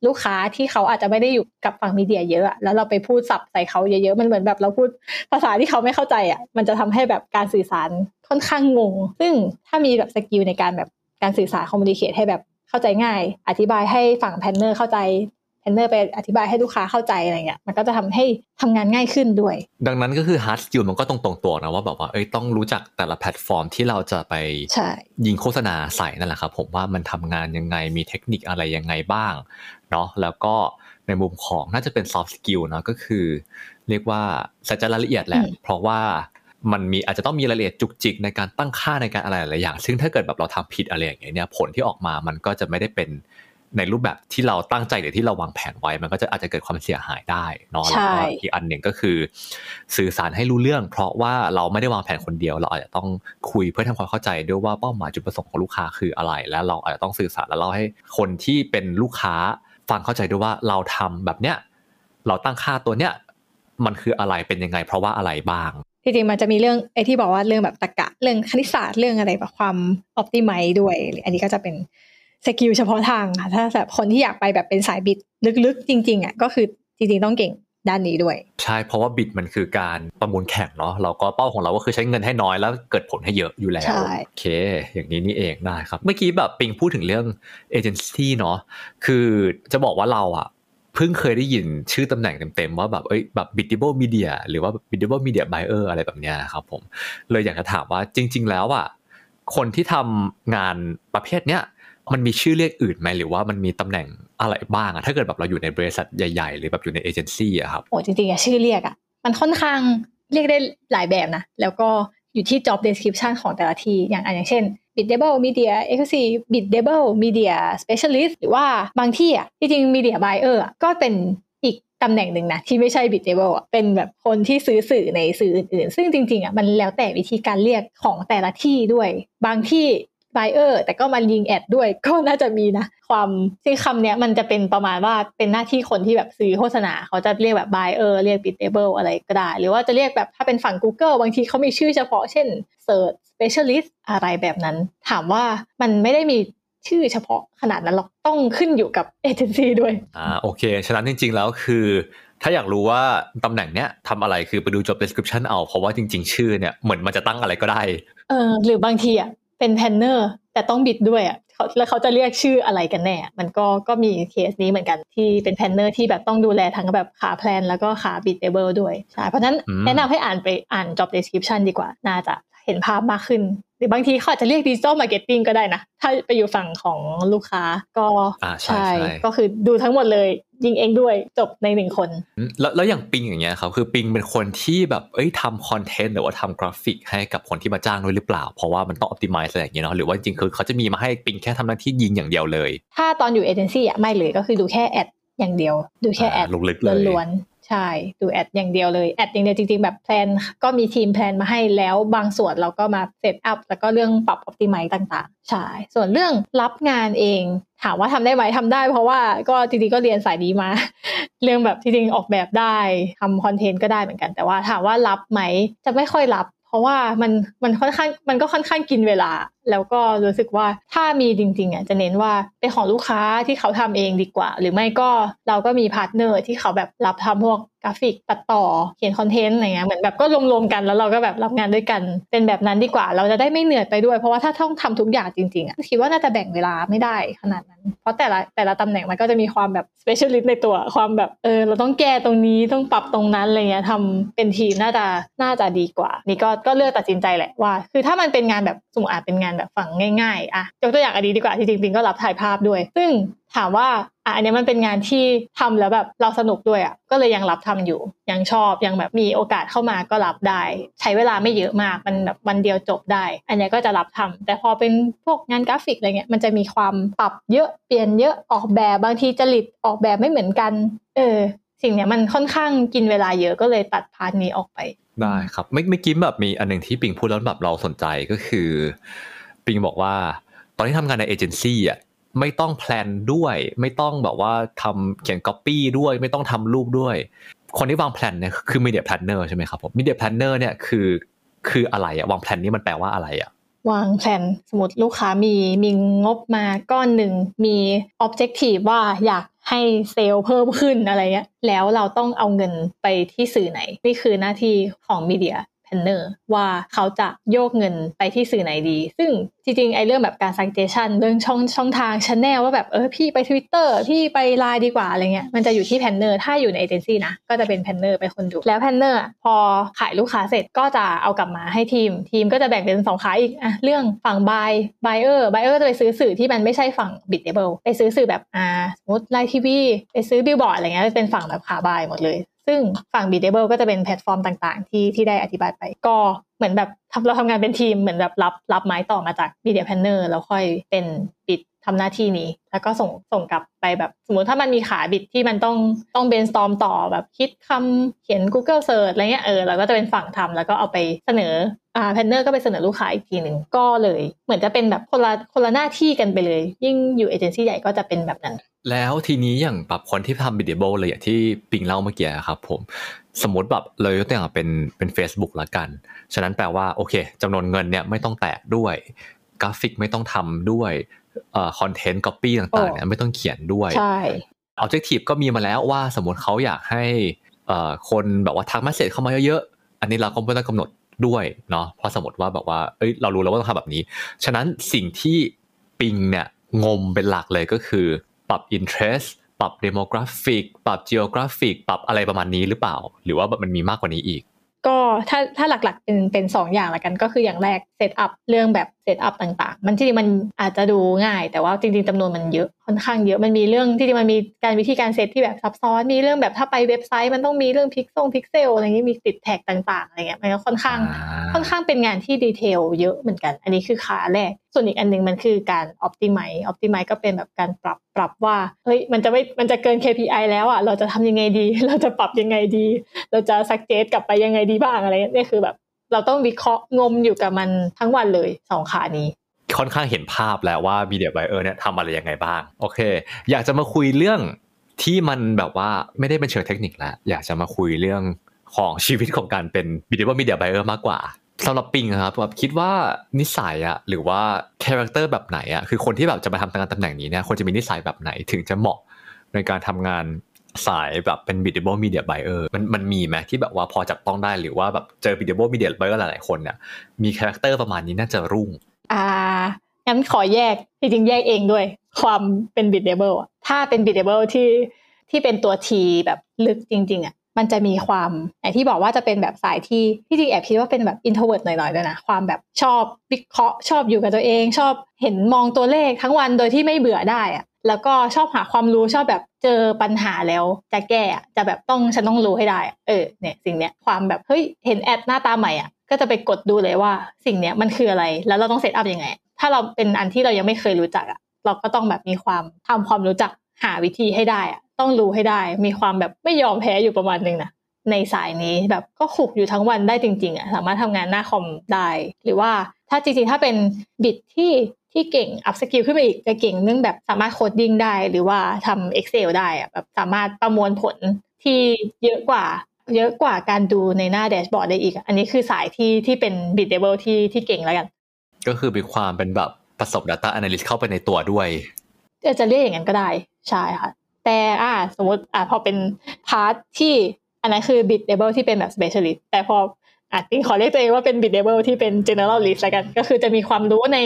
ลูกค้าที่เขาอาจจะไม่ได้อยู่กับฝั่ง media เยอะ แล้วเราไปพูดศัพท์ใส่เขาเยอะๆ มันเหมือนแบบเราพูดภาษาที่เขาไม่เข้าใจอะ มันจะทำให้แบบการสื่อสารค่อนข้างงง ซึ่งถ้ามีแบบ skill ในการแบบการสื่อสาร communication ให้แบบเข้าใจง่าย อธิบายให้ฝั่ง planner เข้าใจ planner ไปอธิบายให้ลูกค้าเข้าใจอะไรเงี้ยมันก็จะทำให้ทำงานง่ายขึ้นด้วย ดังนั้นก็คือ hard skill มันก็ตรงตรงตัวนะว่าแบบว่าเอ้ยต้องรู้จักแต่ละแพลตฟอร์มที่เราจะไปใช่ยิงโฆษณาใส่นั่นแหละครับผมว่ามันทำงานยังไงมีเทคนิคอะไรยังไงบ้างเนาะแล้วก็ในมุมของน่าจะเป็น soft skill เนาะก็คือ เรียกว่าใส่ใจรายละเอียดแหละเพราะว่ามันมีอาจจะต้องมีรายละเอียดจุกจิกในการตั้งค่าในการอะไรหลายอย่าง ซึ่งถ้าเกิดแบบเราทำผิดอะไรอย่างเงี้ยเนี่ยผลที่ออกมามันก็จะไม่ได้เป็น ในรูปแบบที่เราตั้งใจหรือที่เราวางแผนไว้ มันก็จะอาจจะเกิดความเสียหายได้เนาะแล้วก็อีกอันหนึ่งก็คือ สื่อสารให้รู้เรื่อง เพราะว่าเราไม่ได้วางแผนคนเดียว เราอาจจะต้องคุยเพื่อทำความเข้าใจด้วยว่าเป้าหมายจุดประสงค์ของลูกค้าคืออะไร และเราอาจจะต้องสื่อสารและเล่าให้คนที่เป็นลูกค้าฟังเข้าใจด้วยว่าเราทำแบบเนี้ยเราตั้งค่าตัวเนี้ยมันคืออะไรเป็นยังไง เพราะว่าอะไรบ้างจริงๆมันจะมีเรื่องไอ้ที่บอกว่าเรื่องแบบตรรกะเรื่องคณิตศาสตร์เรื่องอะไรแบบความoptimize ด้วย อันนี้ก็จะเป็น skill เฉพาะทางค่ะถ้าแบบคนที่อยากไปแบบเป็นสาย bid ลึกๆ จริงๆอะก็คือจริงๆต้องเก่งด้านนี้ด้วย ใช่เพราะว่า bid มันคือการประมูลแข่งเนาะเราก็เป้าของเราก็คือใช้เงินให้น้อยแล้วเกิดผลให้เยอะอยู่แล้วใช่โอเค อย่างนี้นี่เองได้ครับ เมื่อกี้แบบปิงพูดถึงเรื่องเอเจนซี่เนาะคือจะบอกว่าเราอะเพิ่งเคยได้ยินชื่อตำแหน่งเต็มๆว่าแบบเอ้ยแบบ biddable media หรือว่า biddable media buyer อะไรแบบเนี้ยครับผมเลยอยากจะถามว่าจริง ๆ แล้วอะคนที่ทำงานประเภทเนี้ย มันมีชื่อเรียกอื่นไหมหรือว่ามันมีตำแหน่งอะไรบ้างอะถ้าเกิดแบบเราอยู่ในบริษัทใหญ่ๆ หรือแบบอยู่ในเอเจนซี่อะครับโอ้จริงๆอะชื่อเรียกอะมันค่อนข้างเรียกได้หลายแบบนะ แล้วก็อยู่ที่ job description ของแต่ละที่อย่างอันอย่างเช่น biddable media exclusive biddable media specialist หรือว่าบางที่อะจริงๆ media buyer อะก็เป็นอีกตำแหน่งหนึ่งนะ ที่ไม่ใช่ biddable เป็นแบบคนที่ซื้อสื่อในสื่ออื่นๆ ซึ่งจริงๆอะมันแล้วแต่วิธีการเรียกของแต่ละที่ด้วย บางที่ buyer แต่ก็มาลิงแอดด้วยก็น่าจะมีนะ ความซึ่งคำเนี้ยมันจะเป็นประมาณว่าเป็นหน้าที่คนที่แบบซื้อโฆษณา เขาจะเรียกแบบ buyer เรียก biddable อะไรก็ได้ หรือว่าจะเรียกแบบถ้าเป็นฝั่ง Google บางทีเขามีชื่อเฉพาะเช่น search specialist อะไรแบบนั้น ถามว่ามันไม่ได้มีชื่อเฉพาะขนาดนั้นหรอกต้องขึ้นอยู่กับเอเจนซี่ด้วยอ่าโอเค ฉะนั้นจริง ๆ แล้วคือถ้าอยากรู้ว่าตำแหน่งเนี้ยทำอะไรคือไปดู job description เอา เพราะว่าจริง ๆ ชื่อเนี่ยเหมือนมันจะตั้งอะไรก็ได้ เออหรือบางทีอะ เป็น planner แต่ต้อง bid ด้วยอะเขาแล้วเขาจะเรียกชื่ออะไรกันแน่ มันก็ก็มีเคสนี้เหมือนกันที่เป็น planner ที่แบบต้องดูแลทั้งแบบขา plan แล้วก็ขา biddable ด้วยใช่เพราะฉะนั้นอืมแนะนำให้อ่านไปอ่าน job description ดีกว่า น่าจะ เห็นภาพมากขึ้น หรือบางทีเขาอาจจะเรียกดิจิ t a ลมาร์เก็ตติ้งก็ได้นะ ถ้าไปอยู่ฝั่งของลูกค้าก็อ่าใช่ใช่ ก็คือดูทั้งหมดเลย ยิงเองด้วยจบในหนึ่งคนอืมแล้วแล้วอย่างปิงอย่างเงี้ยครับคือปิงเป็นคนที่แบบเอ้ยทำ content หรือว่าทำกราฟิกให้กับคนที่มาจ้างด้วยหรือเปล่า เพราะว่ามันต้อง optimize อะไรอย่างเงี้ยเนาะหรือว่าจริงๆคือเขาจะมีมาให้ปิงแค่ทำหน้าที่ยิงอย่างเดียวเลย ถ้าตอนอยู่เอเจนซี่อะไม่เลยก็คือดูแค่ ad อย่างเดียว ดูแค่ ad อ่าลงลึกเลยล้วนๆ ใช่ดู ad อย่างเดียวเลย ad อย่างเดียวจริงๆแบบ plan ก็มีทีม plan มาให้แล้วบางส่วนเราก็มา setup แล้วก็เรื่องปรับ o p t i m i z e ต่างๆ ใช่ ส่วนเรื่องรับงานเอง ถามว่าทำได้ไหมทำได้ เพราะว่าก็จริงๆก็เรียนสายนี้มา เรื่องแบบจริงๆออกแบบได้ทำ content ก็ได้เหมือนกัน แต่ว่าถามว่ารับไหมจะไม่ค่อยรับ เพราะว่ามันมันค่อนข้างมันก็ค่อนข้างกินเวลา แล้วก็รู้สึกว่าถ้ามีจริงๆอะจะเน้นว่าเป็นของลูกค้าที่เขาทำเองดีกว่า หรือไม่ก็เราก็มี partner ที่เขาแบบรับทำพวก กราฟิกตัดต่อเขียน content อะไรเงี้ยเหมือนแบบก็รวมๆกันแล้วเราก็แบบรับงานด้วยกัน เป็นแบบนั้นดีกว่า เราจะได้ไม่เหนื่อยไปด้วย เพราะว่าถ้าต้องทำทุกอย่างจริงๆอะคิดว่าน่าจะแบ่งเวลาไม่ได้ขนาดนั้น เพราะแต่ละแต่ละตำแหน่งมันก็จะมีความแบบ specialist ในตัวความแบบเออเราต้องแก้ตรงนี้ต้องปรับตรงนั้นอะไรเงี้ยทำเป็นทีมน่าจะน่าจะดีกว่า นี่ก็ก็เลือกตัดสินใจแหละว่า คือถ้ามันเป็นงานแบบสมมติอาจเป็นงานแบบฝั่งง่ายๆอะยกตัวอย่างอันนี้ดีกว่าที่จริงๆก็รับถ่ายภาพด้วย ซึ่ง ถามว่าอะอันเนี้ยมันเป็นงานที่ทำแล้วแบบเราสนุกด้วยอะก็เลยยังรับทำอยู่ ยังชอบยังแบบมีโอกาสเข้ามาก็รับได้ ใช้เวลาไม่เยอะมากมันแบบวันเดียวจบได้ อันเนี้ยก็จะรับทำแต่พอเป็นพวกงานกราฟิกอะไรเงี้ยมันจะมีความปรับเยอะเปลี่ยนเยอะออกแบบบางทีจริตออกแบบไม่เหมือนกัน เออ สิ่งเนี้ยมันค่อนข้างกินเวลาเยอะก็เลยตัด part นี้ออกไปได้ครับไม่ไม่อกี้แบบมีอันหนึ่งที่ปิงพูดแล้วแบบเราสนใจก็คือ ปิงบอกว่า ตอนที่ทำงานในเอเจนซี่อะ ไม่ต้อง plan ด้วย ไม่ต้องแบบว่าทำเขียนก๊อปปี้ด้วย ไม่ต้องทำรูปด้วย คนที่วางแผนเนี่ยคือ media planner ใช่ไหมครับผม media planner เนี่ยคือคืออะไรอะวางแผนนี้มันแปลว่าอะไรอะวางแผนสมมติลูกค้ามีมีงบมาก้อนหนึ่งมี objective ว่าอยากให้เซลล์เพิ่มขึ้นอะไรเงี้ยแล้วเราต้องเอาเงินไปที่สื่อไหน นี่คือหน้าที่ของ media planner ว่าเขาจะโยกเงินไปที่สื่อไหนดี ซึ่งจริงๆไอ้เรื่องแบบการ suggestion เรื่องช่องช่องทาง channel ว่าแบบเออพี่ไป Twitter พี่ไปไลน์ดีกว่าอะไรเงี้ยมันจะอยู่ที่ planner ถ้าอยู่ในเอเจนซี่นะก็จะเป็น planner เป็นคนดู แล้ว planner พอขายลูกค้าเสร็จก็จะเอากลับมาให้ทีม ทีมก็จะแบ่งเป็นสองขาอีกอะเรื่องฝั่ง buy buyer buyer จะไปซื้อสื่อที่มันไม่ใช่ฝั่ง biddable ไปซื้อสื่อแบบอ่าสมมติไลน์ทีวีไปซื้อบิลบอร์ดอะไรเงี้ยเป็นฝั่งแบบขา buy หมดเลย ซึ่งฝั่ง biddable ก็จะเป็นแพลตฟอร์มต่างๆ ที่ที่ได้อธิบายไป ก็เหมือนแบบเราทำงานเป็นทีมเหมือนแบบรับรับไม้ต่อมาจาก Media Planner แล้วค่อยเป็น bid ทำหน้าที่นี้ แล้วก็ส่งส่งกลับไปแบบสมมติถ้ามันมีขา bid ที่มันต้องต้อง brainstorm ต่อแบบคิดคำเขียน Google Search อะไรเงี้ยเออเราก็จะเป็นฝั่งทำแล้วก็เอาไปเสนออ่า planner ก็ไปเสนอลูกค้าอีกทีหนึ่งก็เลย เหมือนจะเป็นแบบคนละคนละหน้าที่กันไปเลย ยิ่งอยู่เอเจนซี่ใหญ่ก็จะเป็นแบบนั้น แล้วทีนี้อย่างแบบคนที่ทำ biddable เลยอย่างที่ปิงเล่าเมื่อกี้ครับผมสมมติแบบเลยยกตัวอย่างเป็นเป็น Facebook ละกัน ฉะนั้นแปลว่าโอเคจำนวนเงินเนี่ยไม่ต้องแตะด้วยกราฟิกไม่ต้องทำด้วย content copy ต่างๆเนี่ยไม่ต้องเขียนด้วยใช่ objective ก็มีมาแล้วว่าสมมติเขาอยากให้เอ่อคนแบบว่าทักมาเสร็จเข้ามาเยอะๆ อันนี้เราก็ไม่ต้องกำหนดด้วยเนาะเพราะสมมติว่าแบบว่าเอ้ยเรารู้แล้วว่าต้องทำแบบนี้ ฉะนั้นสิ่งที่ปิงเนี่ยงมเป็นหลักเลยก็คือ ปรับ interest ปรับ demographic ปรับ geographic ปรับอะไรประมาณนี้หรือเปล่า หรือว่าแบบมันมีมากกว่านี้อีก ก็ถ้าถ้าหลักๆเป็นเป็นสองอย่างละกันก็คืออย่างแรก setup เรื่องแบบ setup ต่างๆ มันจริงๆมันอาจจะดูง่าย แต่ว่าจริงๆจำนวนมันเยอะ ค่อนข้างเยอะมันมีเรื่องที่จริงมันมีการวิธีการเซตที่แบบซับซ้อนมีเรื่องแบบถ้าไปเว็บไซต์มันต้องมีเรื่องพิกซงพิกเซลอะไรเงี้ยมีติด tag ต่างๆอะไรเงี้ยมันก็ค่อนข้างอ่าค่อนข้างเป็นงานที่ detail เยอะเหมือนกัน อันนี้คือขาแรก ส่วนอีกอันหนึงมันคือการ optimize optimize ก็เป็นแบบการปรับปรับว่าเฮ้ยมันจะไม่มันจะเกิน KPI แล้วอะเราจะทำยังไงดี เราจะปรับยังไงดี เราจะ suggest กลับไปยังไงดีบ้างอะไรเงี้ยนี่คือแบบเราต้องวิเคราะห์งมอยู่กับมันทั้งวันเลยสองขานี้ ค่อนข้างเห็นภาพแล้วว่า media buyer เนี่ยทำอะไรยังไงบ้าง โอเค อยากจะมาคุยเรื่องที่มันแบบว่าไม่ได้เป็นเชิงเทคนิคแล้ว อยากจะมาคุยเรื่องของชีวิตของการเป็น media media buyer มากกว่าสำหรับปิงครับแบบคิดว่านิสัยอะหรือว่า character แบบไหนอะคือคนที่แบบจะมาทำงานตำแหน่งนี้เนี่ยควรจะมีนิสัยแบบไหนถึงจะเหมาะในการทำงานสายแบบเป็น biddable media buyer มันมันมีไหมที่แบบว่าพอจับต้องได้หรือว่าแบบเจอ biddable media buyer หลายๆคนเนี่ยมี character ประมาณนี้น่าจะรุ่ง อ่างั้นขอแยกจริงๆแยกเองด้วย ความเป็น biddable อะถ้าเป็น biddable ที่ที่เป็นตัว T แบบลึกจริง ๆอะมันจะมีความอย่างที่บอกว่าจะเป็นแบบสายที่ที่จริงแอบคิดว่าเป็นแบบ introvert หน่อยๆด้วยนะ ความแบบชอบวิเคราะห์ชอบอยู่กับตัวเอง ชอบเห็นมองตัวเลขทั้งวันโดยที่ไม่เบื่อได้อะแล้วก็ชอบหาความรู้ชอบแบบเจอปัญหาแล้ว จะแก้อะจะแบบต้องฉันต้องรู้ให้ได้อะเออเนี่ยสิ่งเนี้ยความแบบเฮ้ยเห็น ad หน้าตาใหม่อะ ก็จะไปกดดูเลยว่าสิ่งเนี้ยมันคืออะไร แล้วเราต้อง set up ยังไง ถ้าเราเป็นอันที่เรายังไม่เคยรู้จักอะเราก็ต้องแบบมีความทำความรู้จักหาวิธีให้ได้อะต้องรู้ให้ได้ มีความแบบไม่ยอมแพ้อยู่ประมาณนึงนะในสายนี้แบบก็คลุกอยู่ทั้งวันได้จริงๆอะสามารถทำงานหน้าคอมได้ หรือว่าถ้าจริงๆถ้าเป็น biddable ที่เก่ง upskill ขึ้นไปอีกจะเก่งเรื่องแบบสามารถ coding ได้ หรือว่าทำ Excel ได้อะแบบสามารถประมวลผลที่เยอะกว่า เยอะกว่าการดูในหน้า dashboard ได้อีกอะอันนี้คือสายที่ที่เป็น biddable ที่ที่เก่งแล้วกัน ก็คือมีความเป็นแบบประสบ Data Analyst เข้าไปในตัวด้วยเออจะเรียกอย่างนั้นก็ได้ใช่ค่ะ แต่อ่าสมมติอ่าพอเป็น part ที่อันนั้นคือ biddable ที่เป็นแบบ specialist แต่พออะปิงขอเรียกตัวเองว่าเป็น biddable ที่เป็น generalist แล้วกัน ก็คือจะมีความรู้ใน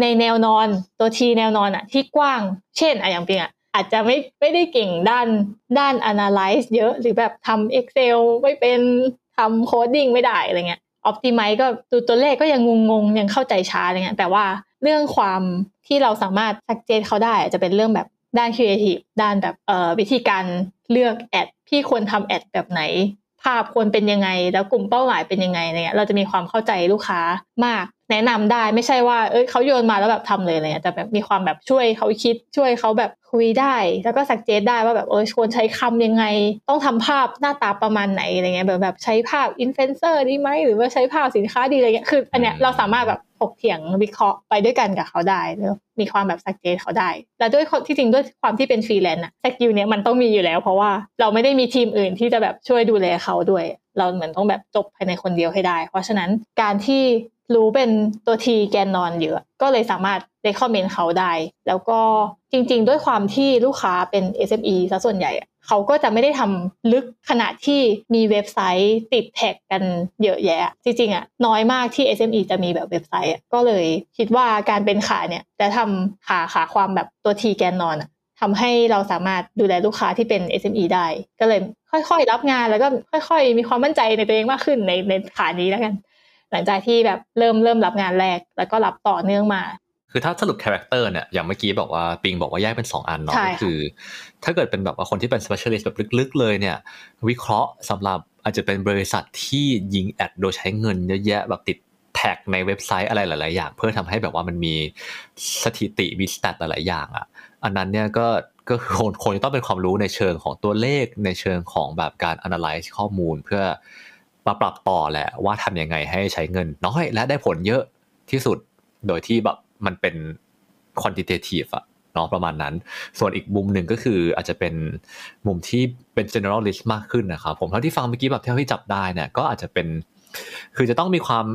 ในแนวนอนตัว T แนวนอนอะที่กว้าง เช่นอะอย่างปิงอะ อาจจะไม่ไม่ได้เก่งด้านด้าน analyze เยอะหรือแบบทำ Excel ไม่เป็นทำ coding ไม่ได้อะไรเงี้ย optimize ก็ดูตัวเลขก็ยังงงๆ ยังเข้าใจช้าอะไรเงี้ยแต่ว่าเรื่องความที่เราสามารถ suggest เขาได้จะเป็นเรื่องแบบด้าน creative ด้านแบบเอ่อวิธีการเลือกแอดพี่ควรทำแอดแบบไหน ภาพควรเป็นยังไง แล้วกลุ่มเป้าหมายเป็นยังไงอะไรเงี้ยเราจะมีความเข้าใจลูกค้ามาก แนะนำได้ไม่ใช่ว่า เอ้ยเขาโยนมาแล้วแบบทำเลยอะไรเงี้ยแต่แบบมีความแบบช่วยเขาคิดช่วยเขาแบบคุยได้ แล้วก็ suggest ได้ว่าแบบเออควรใช้คำยังไง ต้องทำภาพหน้าตาประมาณไหนอะไรเงี้ยแบบแบบใช้ภาพอินฟลูเอนเซอร์ดีไหมหรือว่าใช้ภาพสินค้าดีอะไรเงี้ยคือ อันเนี้ยเราสามารถแบบถกเถียงวิเคราะห์ไปด้วยกันกับเขาได้แล้วมีความแบบ suggest เขาได้ แล้วด้วยความที่จริงด้วยความที่เป็นฟรีแลนซ์อะ skill เนี้ยมันต้องมีอยู่แล้ว เพราะว่าเราไม่ได้มีทีมอื่นที่จะแบบช่วยดูแลเขาด้วย เราเหมือนต้องแบบจบภายในคนเดียวให้ได้ เพราะฉะนั้นการที่ รู้เป็นตัว T แกนนอนเยอะ ก็เลยสามารถเ e คอมเมนต์เขาได้ แล้วก็จริง ๆ ด้วยความที่ลูกค้าเป็น SME ซะส่วนใหญ่ เขาก็จะไม่ได้ทำลึกขนาดที่มีเว็บไซต์ติดแท็กกันเยอะแยะ จริงๆอะน้อยมากที่ SME จะมีแบบเว็บไซต์อะก็เลยคิดว่าการเป็นขาเนี่ยจะทำขาขาความแบบตัวทีแกนนอนอะทำให้เราสามารถดูแลลูกค้าที่เป็น SME ได้ ก็เลยค่อยๆ รับงานแล้วก็ค่อย ๆ มีความมั่นใจในตัวเองมากขึ้นในในขานี้แล้วกัน หลังจากที่แบบเริ่มเริ่มรับงานแรก แล้วก็รับต่อเนื่องมา คือถ้าสรุป character เนี่ยอย่างเมื่อกี้บอกว่าปิงบอกว่าแยกเป็น 2 อันเนาะใช่ก็คือ ถ้าเกิดเป็นแบบว่าคนที่เป็น specialist แบบลึกๆ เลยเนี่ย วิเคราะห์สำหรับอาจจะเป็นบริษัทที่ยิง ad โดยใช้เงินเยอะแยะแบบติด tag ในเว็บไซต์อะไรหลาย ๆ อย่าง เพื่อทำให้แบบว่ามันมีสถิติมี stat หลาย ๆ อย่างอะ อันนั้นเนี่ยก็ก็คือคนคนจะต้องเป็นความรู้ในเชิงของตัวเลขในเชิงของแบบการ analyze ข้อมูลเพื่อ มาปรับต่อแหละว่าทำยังไงให้ใช้เงินน้อย และได้ผลเยอะที่สุดโดยที่แบบมันเป็น quantitative อะเนาะประมาณนั้น ส่วนอีกมุมหนึ่งก็คืออาจจะเป็นมุมที่เป็น generalist มากขึ้นนะครับผมเท่าที่ฟังเมื่อกี้แบบเท่าที่จับได้เนี่ยก็อาจจะเป็น คือจะต้องมีความ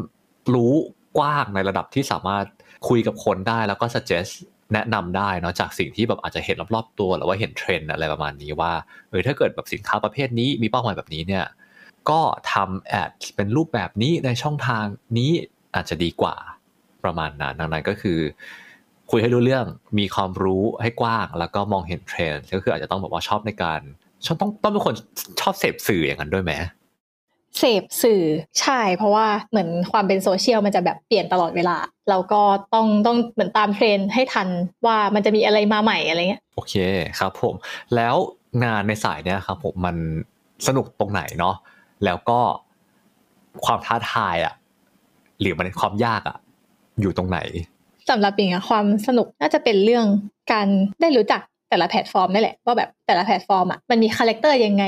รู้กว้างในระดับที่สามารถคุยกับคนได้แล้วก็ suggest แนะนำได้เนาะจากสิ่งที่แบบอาจจะเห็นรอบๆตัวหรือว่าเห็นเทรนด์อะไรประมาณนี้ว่าเออถ้าเกิดแบบสินค้าประเภทนี้มีเป้าหมายแบบนี้เนี่ย ก็ทำ ad เป็นรูปแบบนี้ในช่องทางนี้อาจจะดีกว่าประมาณนั้นดังนั้นก็คือ คุยให้รู้เรื่องมีความรู้ให้กว้าง แล้วก็มองเห็นเทรนด์ก็คืออาจจะต้องแบบว่าชอบในการชอบต้องต้องเป็นคนชอบเสพสื่ออย่างนั้นด้วยไหมเสพสื่อใช่เพราะว่าเหมือนความเป็นโซเชียลมันจะแบบเปลี่ยนตลอดเวลาเราก็ต้องต้องเหมือนตามเทรนด์ให้ทันว่ามันจะมีอะไรมาใหม่อะไรเงี้ยโอเคครับผม แล้วงานในสายเนี่ยครับผมมันสนุกตรงไหนเนาะ แล้วก็ความท้าทายอะหรือมันความยากอะอยู่ตรงไหนสำหรับปิงอะความสนุกน่าจะเป็นเรื่องการได้รู้จักแต่ละแพลตฟอร์มนี่แหละว่าแบบแต่ละแพลตฟอร์มอะมันมี character ยังไง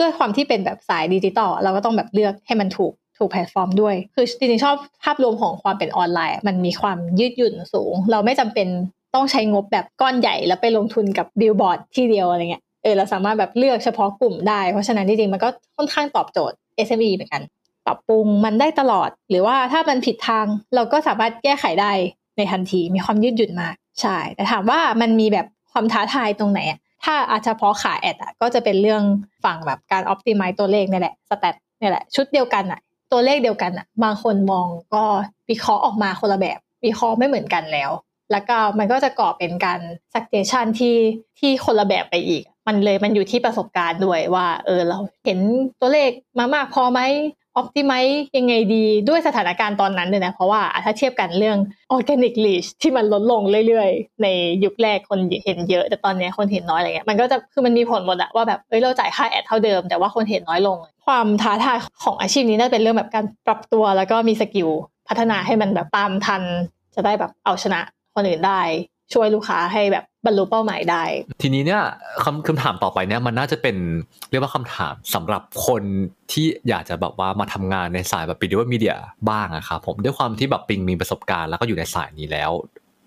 ด้วยความที่เป็นแบบสายดิจิตอลเราก็ต้องแบบเลือกให้มันถูกถูกแพลตฟอร์มด้วย คือจริงๆชอบภาพรวมของความเป็นออนไลน์ มันมีความยืดหยุ่นสูง เราไม่จำเป็นต้องใช้งบแบบก้อนใหญ่แล้วไปลงทุนกับบิลบอร์ดที่เดียวอะไรเงี้ย ออเราสามารถแบบเลือกเฉพาะกลุ่มได้ เพราะฉะนั้นจริงๆมันก็ค่อนข้างตอบโจทย์ SME เหมือนกัน ปรับปรุงมันได้ตลอด หรือว่าถ้ามันผิดทางเราก็สามารถแก้ไขได้ในทันที มีความยืดหยุ่นมาก ใช่ แต่ถามว่ามันมีแบบความท้าทายตรงไหนอะถ้าอาจจะเฉพาะขาแอดอะก็จะเป็นเรื่องฝั่งแบบการ optimize ตัวเลขนี่แหละสแตทนี่แหละ ชุดเดียวกันอะตัวเลขเดียวกันอะบางคนมองก็วิเคราะห์ออกมาคนละแบบวิเคราะห์ไม่เหมือนกันแล้ว แล้วก็มันก็จะก่อเป็นการ suggestion ที่ที่คนละแบบไปอีก มันเลยมันอยู่ที่ประสบการณ์ด้วยว่า เออเราเห็นตัวเลขมามากพอไหม optimize ยังไงดีด้วยสถานการณ์ตอนนั้นเลยนะ เพราะว่าถ้าเทียบกันเรื่อง organic reach ที่มันลดลงเรื่อยๆ ในยุคแรกคนเห็นเยอะ แต่ตอนนี้คนเห็นน้อยอะไรเงี้ยมันก็จะคือมันมีผลหมดอะว่าแบบเอ้ยเราจ่ายค่าแอดเท่าเดิม แต่ว่าคนเห็นน้อยลง ความท้าทายของอาชีพนี้น่าจะเป็นเรื่องแบบการปรับตัวแล้วก็มี skill พัฒนาให้มันแบบตามทัน จะได้แบบเอาชนะคนอื่นได้ ช่วยลูกค้าให้แบบบรรลุเป้าหมายได้ ทีนี้เนี่ยคำคำถามต่อไปเนี่ยมันน่าจะเป็นเรียกว่าคำถามสำหรับคนที่อยากจะแบบว่ามาทำงานในสายแบบ biddable media บ้างอะครับผมด้วยความที่แบบปิงมีประสบการณ์แล้วก็อยู่ในสายนี้แล้ว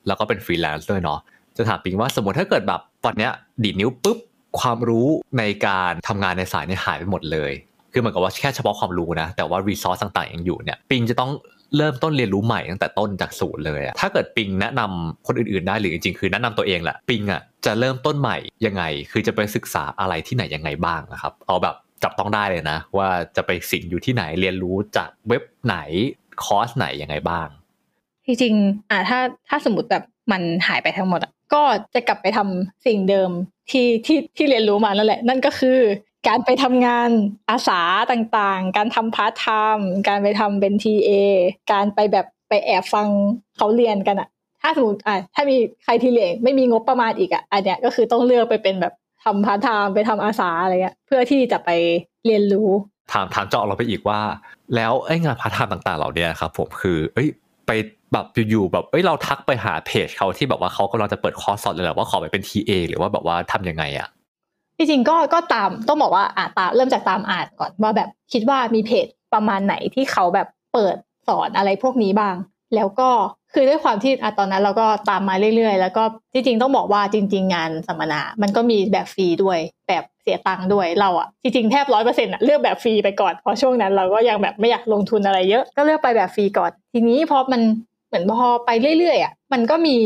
แล้วก็เป็นฟรีแลนซ์ด้วยเนาะจะถามปิงว่าสมมติถ้าเกิดแบบตอนเนี้ยดีดนิ้วปุ๊บความรู้ในการทำงานในสายเนี่ยหายไปหมดเลย คือเหมือนกับว่าแค่เฉพาะความรู้นะ แต่ว่ารีซอสต่างๆยังอยู่เนี่ย ปิงจะต้อง เริ่มต้นเรียนรู้ใหม่ตั้งแต่ต้นจากศูนย์เลยอะถ้าเกิดปิงแนะนำคนอื่นๆได้หรือจริงๆ คือแนะนำตัวเองแหละปิงอะจะเริ่มต้นใหม่ยังไง คือจะไปศึกษาอะไรที่ไหนยังไงบ้างนะครับ เอาแบบจับต้องได้เลยนะ ว่าจะไปสิงอยู่ที่ไหนเรียนรู้จากเว็บไหนคอร์สไหนยังไงบ้าง จริงๆอ่าถ้าถ้าสมมติแบบมันหายไปทั้งหมดอะก็จะกลับไปทำสิ่งเดิมที่ที่ที่เรียนรู้มานั่นแหละ นั่นก็คือ การไปทำงานอาสาต่างๆ การทำพาร์ทไทม์การไปทำเป็น TA การไปแบบไปแอบฟังเขาเรียนกันอะถ้าสมมติอะถ้ามีใครที่เรียนไม่มีงบประมาณอีกอะอันเนี้ยก็คือต้องเลือกไปเป็นแบบทำพาร์ทไทม์ไปทำอาสาอะไรเงี้ยเพื่อที่จะไปเรียนรู้ ถามถามเจาะเราไปอีกว่า แล้วไอ้งานพาร์ทไทม์ต่างๆ เหล่านี้ครับผมคือ เอ้ยไปแบบอยู่ๆแบบเอ้ยเราทักไปหาเพจเขาที่แบบว่าเขากำลังจะเปิดคอร์สสอนเลยแหละว่าขอไปเป็น TA หรือว่าแบบว่าทำยังไงอะ จริงก็ก็ตามต้องบอกว่าอ่าตามเริ่มจากตามอ่านก่อนว่าแบบคิดว่ามีเพจประมาณไหนที่เขาแบบเปิดสอนอะไรพวกนี้บ้าง แล้วก็คือด้วยความที่อะตอนนั้นเราก็ตามมาเรื่อยๆ แล้วก็จริงๆต้องบอกว่าจริง ๆ งานสัมมนา มันก็มีแบบฟรีด้วยแบบเสียตังค์ด้วยเราอะจริงๆแทบร้อยเปอร์เซ็นต์อะเลือกแบบฟรีไปก่อนเพราะช่วงนั้นเราก็ยังแบบไม่อยากลงทุนอะไรเยอะก็เลือกไปแบบฟรีก่อน ทีนี้พอมันเหมือนพอไปเรื่อยๆอะมันก็มี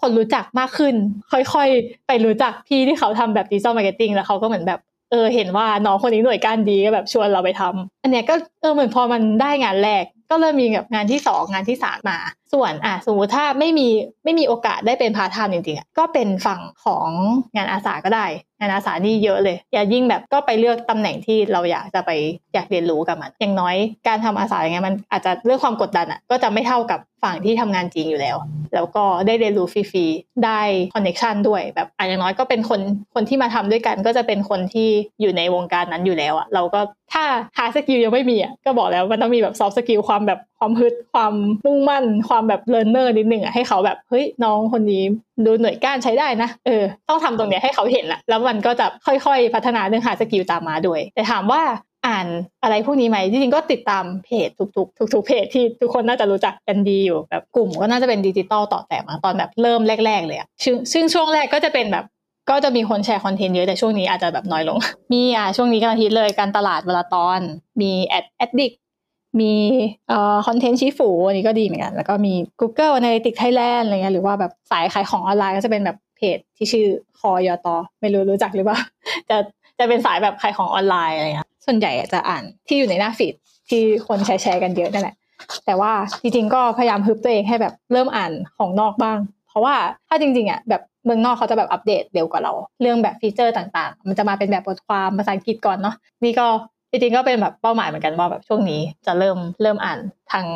คนรู้จักมากขึ้น ค่อยๆ ไปรู้จักพี่ที่เขาทำแบบ digital marketing แล้วเขาก็เหมือนแบบเออเห็นว่าน้องคนนี้หน่วยก้านดีก็แบบชวนเราไปทำอันเนี้ยก็เออเหมือนพอมันได้งานแรก ก็เริ่มมีแบบงานที่สองงานที่สามมา ส่วนอะสมมติถ้าไม่มีไม่มีโอกาสได้เป็นพาร์ทไทม์จริงๆก็เป็นฝั่งของงานอาสาก็ได้งานอาสานี่เยอะเลย อย่ายิ่งแบบก็ไปเลือกตำแหน่งที่เราอยากจะไปอยากเรียนรู้กับมัน อย่างน้อยการทำอาสาอย่างเงี้ยมันอาจจะเรื่องความกดดันอะก็จะไม่เท่ากับฝั่งที่ทำงานจริงอยู่แล้ว แล้วก็ได้เรียนรู้ฟรีๆ ได้ connection ด้วยแบบอะอย่างน้อยก็เป็นคนคนที่มาทำด้วยกัน ก็จะเป็นคนที่อยู่ในวงการนั้นอยู่แล้วอะเราก็ถ้า hard skill ยังไม่มีอะก็บอกแล้วมันต้องมีแบบ soft skill ความแบบความฮึดความมุ่งมั่น ความแบบ learner นิดนึงอะให้เขาแบบเฮ้ยน้องคนนี้ดูหน่วยก้านใช้ได้นะเออต้องทำตรงเนี้ยให้เขาเห็นละแล้วมันก็จะค่อยๆ พัฒนาเรื่อง hard skill ตามมาด้วย แต่ถามว่าอ่านอะไรพวกนี้ไหมจริงๆก็ติดตามเพจทุกๆทุกๆเพจที่ทุกคนน่าจะรู้จักกันดีอยู่แบบกลุ่มก็น่าจะเป็นดิจิตอลต่อแต่มาตอนแบบเริ่มแรก ๆ เลยอะซึ่งซึ่งช่วงแรกก็จะเป็นแบบก็จะมีคนแชร์ content เยอะแต่ช่วงนี้อาจจะแบบน้อยลง มีอะช่วงนี้กำลังฮิตเลยการตลาดวันละตอน มี Ad Addict มีเอ่อ Content Shifu อันนี้ก็ดีเหมือนกัน แล้วก็มี Google Analytics Thailand อะไรเงี้ยหรือว่าแบบสายขายของออนไลน์ก็จะเป็นแบบ เพจที่ชื่อคอยตอไม่รู้รู้จักหรือเปล่าจะจะเป็นสายแบบขายของออนไลน์อะไรเงี้ยส่วนใหญ่จะอ่านที่อยู่ในหน้า feed ที่คนแชร์แชร์กันเยอะนั่นแหละแต่ว่าจริงๆก็พยายามฮึบตัวเองให้แบบเริ่มอ่านของนอกบ้าง เพราะว่าถ้าจริงๆอะแบบเมืองนอกเขาจะแบบอัปเดตเร็วกว่าเรา เรื่องแบบฟีเจอร์ต่างๆ มันจะมาเป็นแบบบทความภาษาอังกฤษก่อนเนาะนี่ก็จริงๆก็เป็นแบบเป้าหมายเหมือนกันว่าแบบช่วงนี้จะเริ่มเริ่มอ่านทาง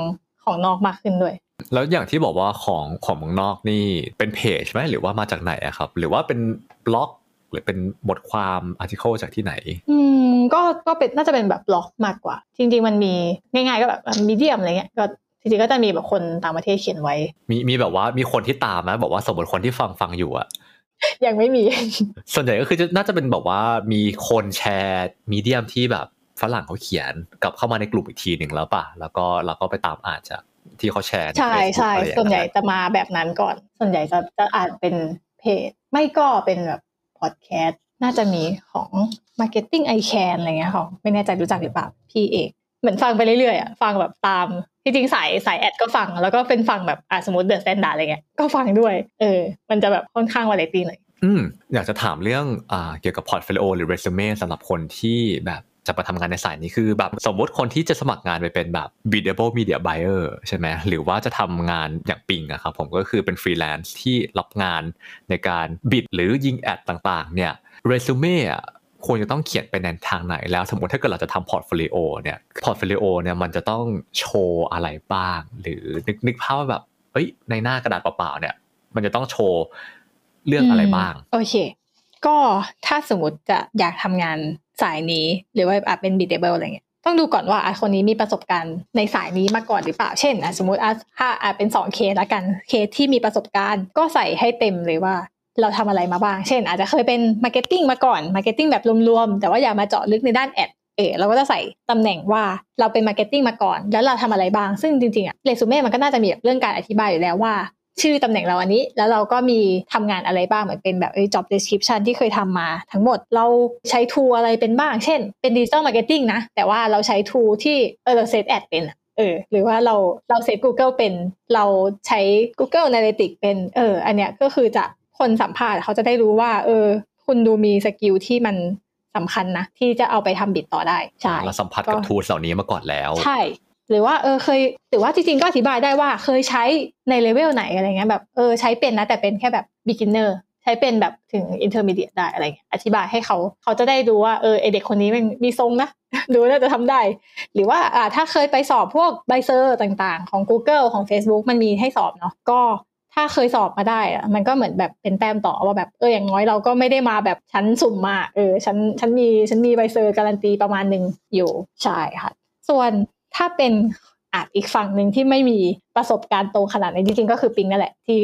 ของนอกมากขึ้นด้วย แล้วอย่างที่บอกว่าของของเมืองนอกนี่เป็นเพจไหมหรือว่ามาจากไหนอะครับ หรือว่าเป็นบล็อกหรือเป็นบทความอาร์ติเคิลจากที่ไหน อืมก็ก็เป็นน่าจะเป็นแบบบล็อกมากกว่า จริง ๆ มันมีง่ายๆก็แบบมีเดียมอะไรเงี้ยก็จริงๆก็จะมีแบบคนต่างประเทศเขียนไว้ มีมีแบบว่ามีคนที่ตามไหมบอกว่าสมมติคนที่ฟังฟังอยู่อะยังไม่มี ส่วนใหญ่ก็คือจะน่าจะเป็นแบบว่ามีคนแชร์ Medium ที่แบบฝรั่งเขาเขียนกลับเข้ามาในกลุ่มอีกทีหนึ่งแล้วป่ะ แล้วก็เราก็ไปตามอ่านจาก ที่เขาแชร์ใช่ Facebook ใช่อะไรอย่างส่วนใหญ่เงี้ยจะมาแบบนั้นก่อน ส่วนใหญ่จะจะอ่านเป็นเพจ ไม่ก็เป็นแบบพอดแคสต์น่าจะมีของ Marketing I Can อะไรเงี้ยของไม่แน่ใจรู้จักหรือเปล่าพี่เอกเหมือนฟังไปเรื่อยๆอะฟังแบบตามจริงๆสายสายแอดก็ฟัง แล้วก็เป็นฟังแบบอะสมมติ The Standard อะไรเงี้ยก็ฟังด้วย เออ มันจะแบบค่อนข้างวาไรตี้หน่อยอืมอยากจะถามเรื่องอ่าเกี่ยวกับพอร์ตโฟลิโอหรือเรซูเม่สำหรับคนที่แบบ จะมาทำงานในสายนี้คือแบบสมมติคนที่จะสมัครงานไปเป็นแบบ biddable media buyer ใช่ไหมหรือว่าจะทำงานอย่างปิงอะครับผมก็คือเป็นฟรีแลนซ์ที่รับงานในการ bid หรือยิงแอดต่างๆเนี่ยเรซูเม่อะควรจะต้องเขียนไปในทางไหนแล้วสมมติถ้าเกิดเราจะทำพอร์ตโฟลิโอเนี่ยพอร์ตโฟลิโอเนี่ยมันจะต้องโชว์อะไรบ้าง หรือนึกนึกภาพว่าแบบเฮ้ยในหน้ากระดาษเปล่าๆเนี่ย มันจะต้องโชว์เรื่องอะไรบ้าง โอเค ก็ถ้าสมมติจะอยากทำงาน สายนี้ หรือว่าอาจเป็น biddable อะไรเงี้ยต้องดูก่อนว่าอะคนนี้มีประสบการณ์ในสายนี้มาก่อนหรือเปล่า เช่นอะสมมติอะถ้าอาจเป็น2เคสละกันเคสที่มีประสบการณ์ ก็ใส่ให้เต็มเลยว่า เราทำอะไรมาบ้าง เช่น อาจจะเคยเป็นมาร์เก็ตติ้งมาก่อนมาร์เก็ตติ้งแบบรวมๆแต่ว่าอย่ามาเจาะลึกในด้านแอดเออเราก็จะใส่ตำแหน่งว่าเราเป็นมาร์เก็ตติ้งมาก่อน แล้วเราทำอะไรบ้าง ซึ่งจริงๆอะเรซูเม่มันก็น่าจะมีเรื่องการอธิบายอยู่แล้วว่า ชื่อตำแหน่งเราอันนี้ แล้วเราก็มีทำงานอะไรบ้างเหมือนเป็นแบบ job description ที่เคยทำมา ทั้งหมดเราใช้ tool อะไรเป็นบ้าง เช่น เป็น digital marketing นะ แต่ว่าเราใช้ tool ที่เออเราเซตแอดเป็นอะเออหรือว่าเราเราเซต Google เป็นเราใช้ Google Analytics เป็นเอออันเนี้ยก็คือจะคนสัมภาษณ์เขาจะได้รู้ว่า เออ คุณดูมีสกิลที่มันสำคัญนะ ที่จะเอาไปทำ bid ต่อได้ ใช่เราสัมผัสกับก็ tool เหล่านี้มาก่อนแล้ว ใช่ หรือว่าเออเคยหรือว่าจริงๆก็อธิบายได้ว่าเคยใช้ในเลเวลไหนอะไรเงี้ยแบบเออใช้เป็นนะแต่เป็นแค่แบบ beginner ใช้เป็นแบบถึง intermediate ได้อะไรเงี้ยอธิบายให้เขาเขาจะได้ดูว่าเออเด็กคนนี้มันมีทรงนะ ดูน่าจะทำได้ หรือว่าอ่าถ้าเคยไปสอบพวกใบ cert ต่างๆ ของ Google ของ Facebook มันมีให้สอบเนาะก็ถ้าเคยสอบมาได้อะมันก็เหมือนแบบเป็นแต้มต่อว่าแบบเอออย่างน้อยเราก็ไม่ได้มาแบบชั้นสุ่มมาเออฉันฉันมีฉันมีใบ cert การันตีประมาณหนึ่งอยู่ใช่ค่ะ ส่วน ถ้าเป็นอาจอีกฝั่งหนึ่งที่ไม่มีประสบการณ์ตรงขนาดนี้จริงๆก็คือปิงนั่นแหละที่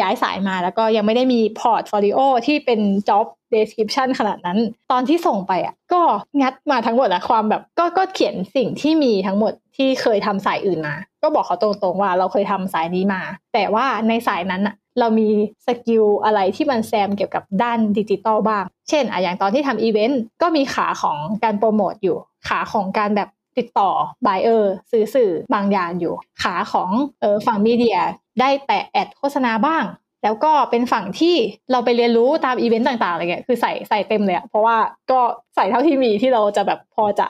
ย้ายสายมาแล้วก็ยังไม่ได้มีพอร์ตโฟลิโอที่เป็น job description ขนาดนั้น ตอนที่ส่งไปอะก็งัดมาทั้งหมดอะความแบบก็ก็เขียนสิ่งที่มีทั้งหมดที่เคยทำสายอื่นมา ก็บอกเขาตรงๆว่าเราเคยทำสายนี้มา แต่ว่าในสายนั้นอะเรามีสกิลอะไรที่มันแซมเกี่ยวกับด้านดิจิตอลบ้าง เช่นอะอย่างตอนที่ทำอีเวนต์ก็มีขาของการโปรโมทอยู่ ขาของการแบบ ติดต่อ buyer ซื้อสื่อบางอย่างอยู่ ขาของเออฝั่งมีเดียได้แปะแอดโฆษณาบ้าง แล้วก็เป็นฝั่งที่เราไปเรียนรู้ตามอีเวนต์ต่างๆอะไรเงี้ยคือใส่ใส่เต็มเลยอะเพราะว่าก็ใส่เท่าที่มีที่เราจะแบบพอจะ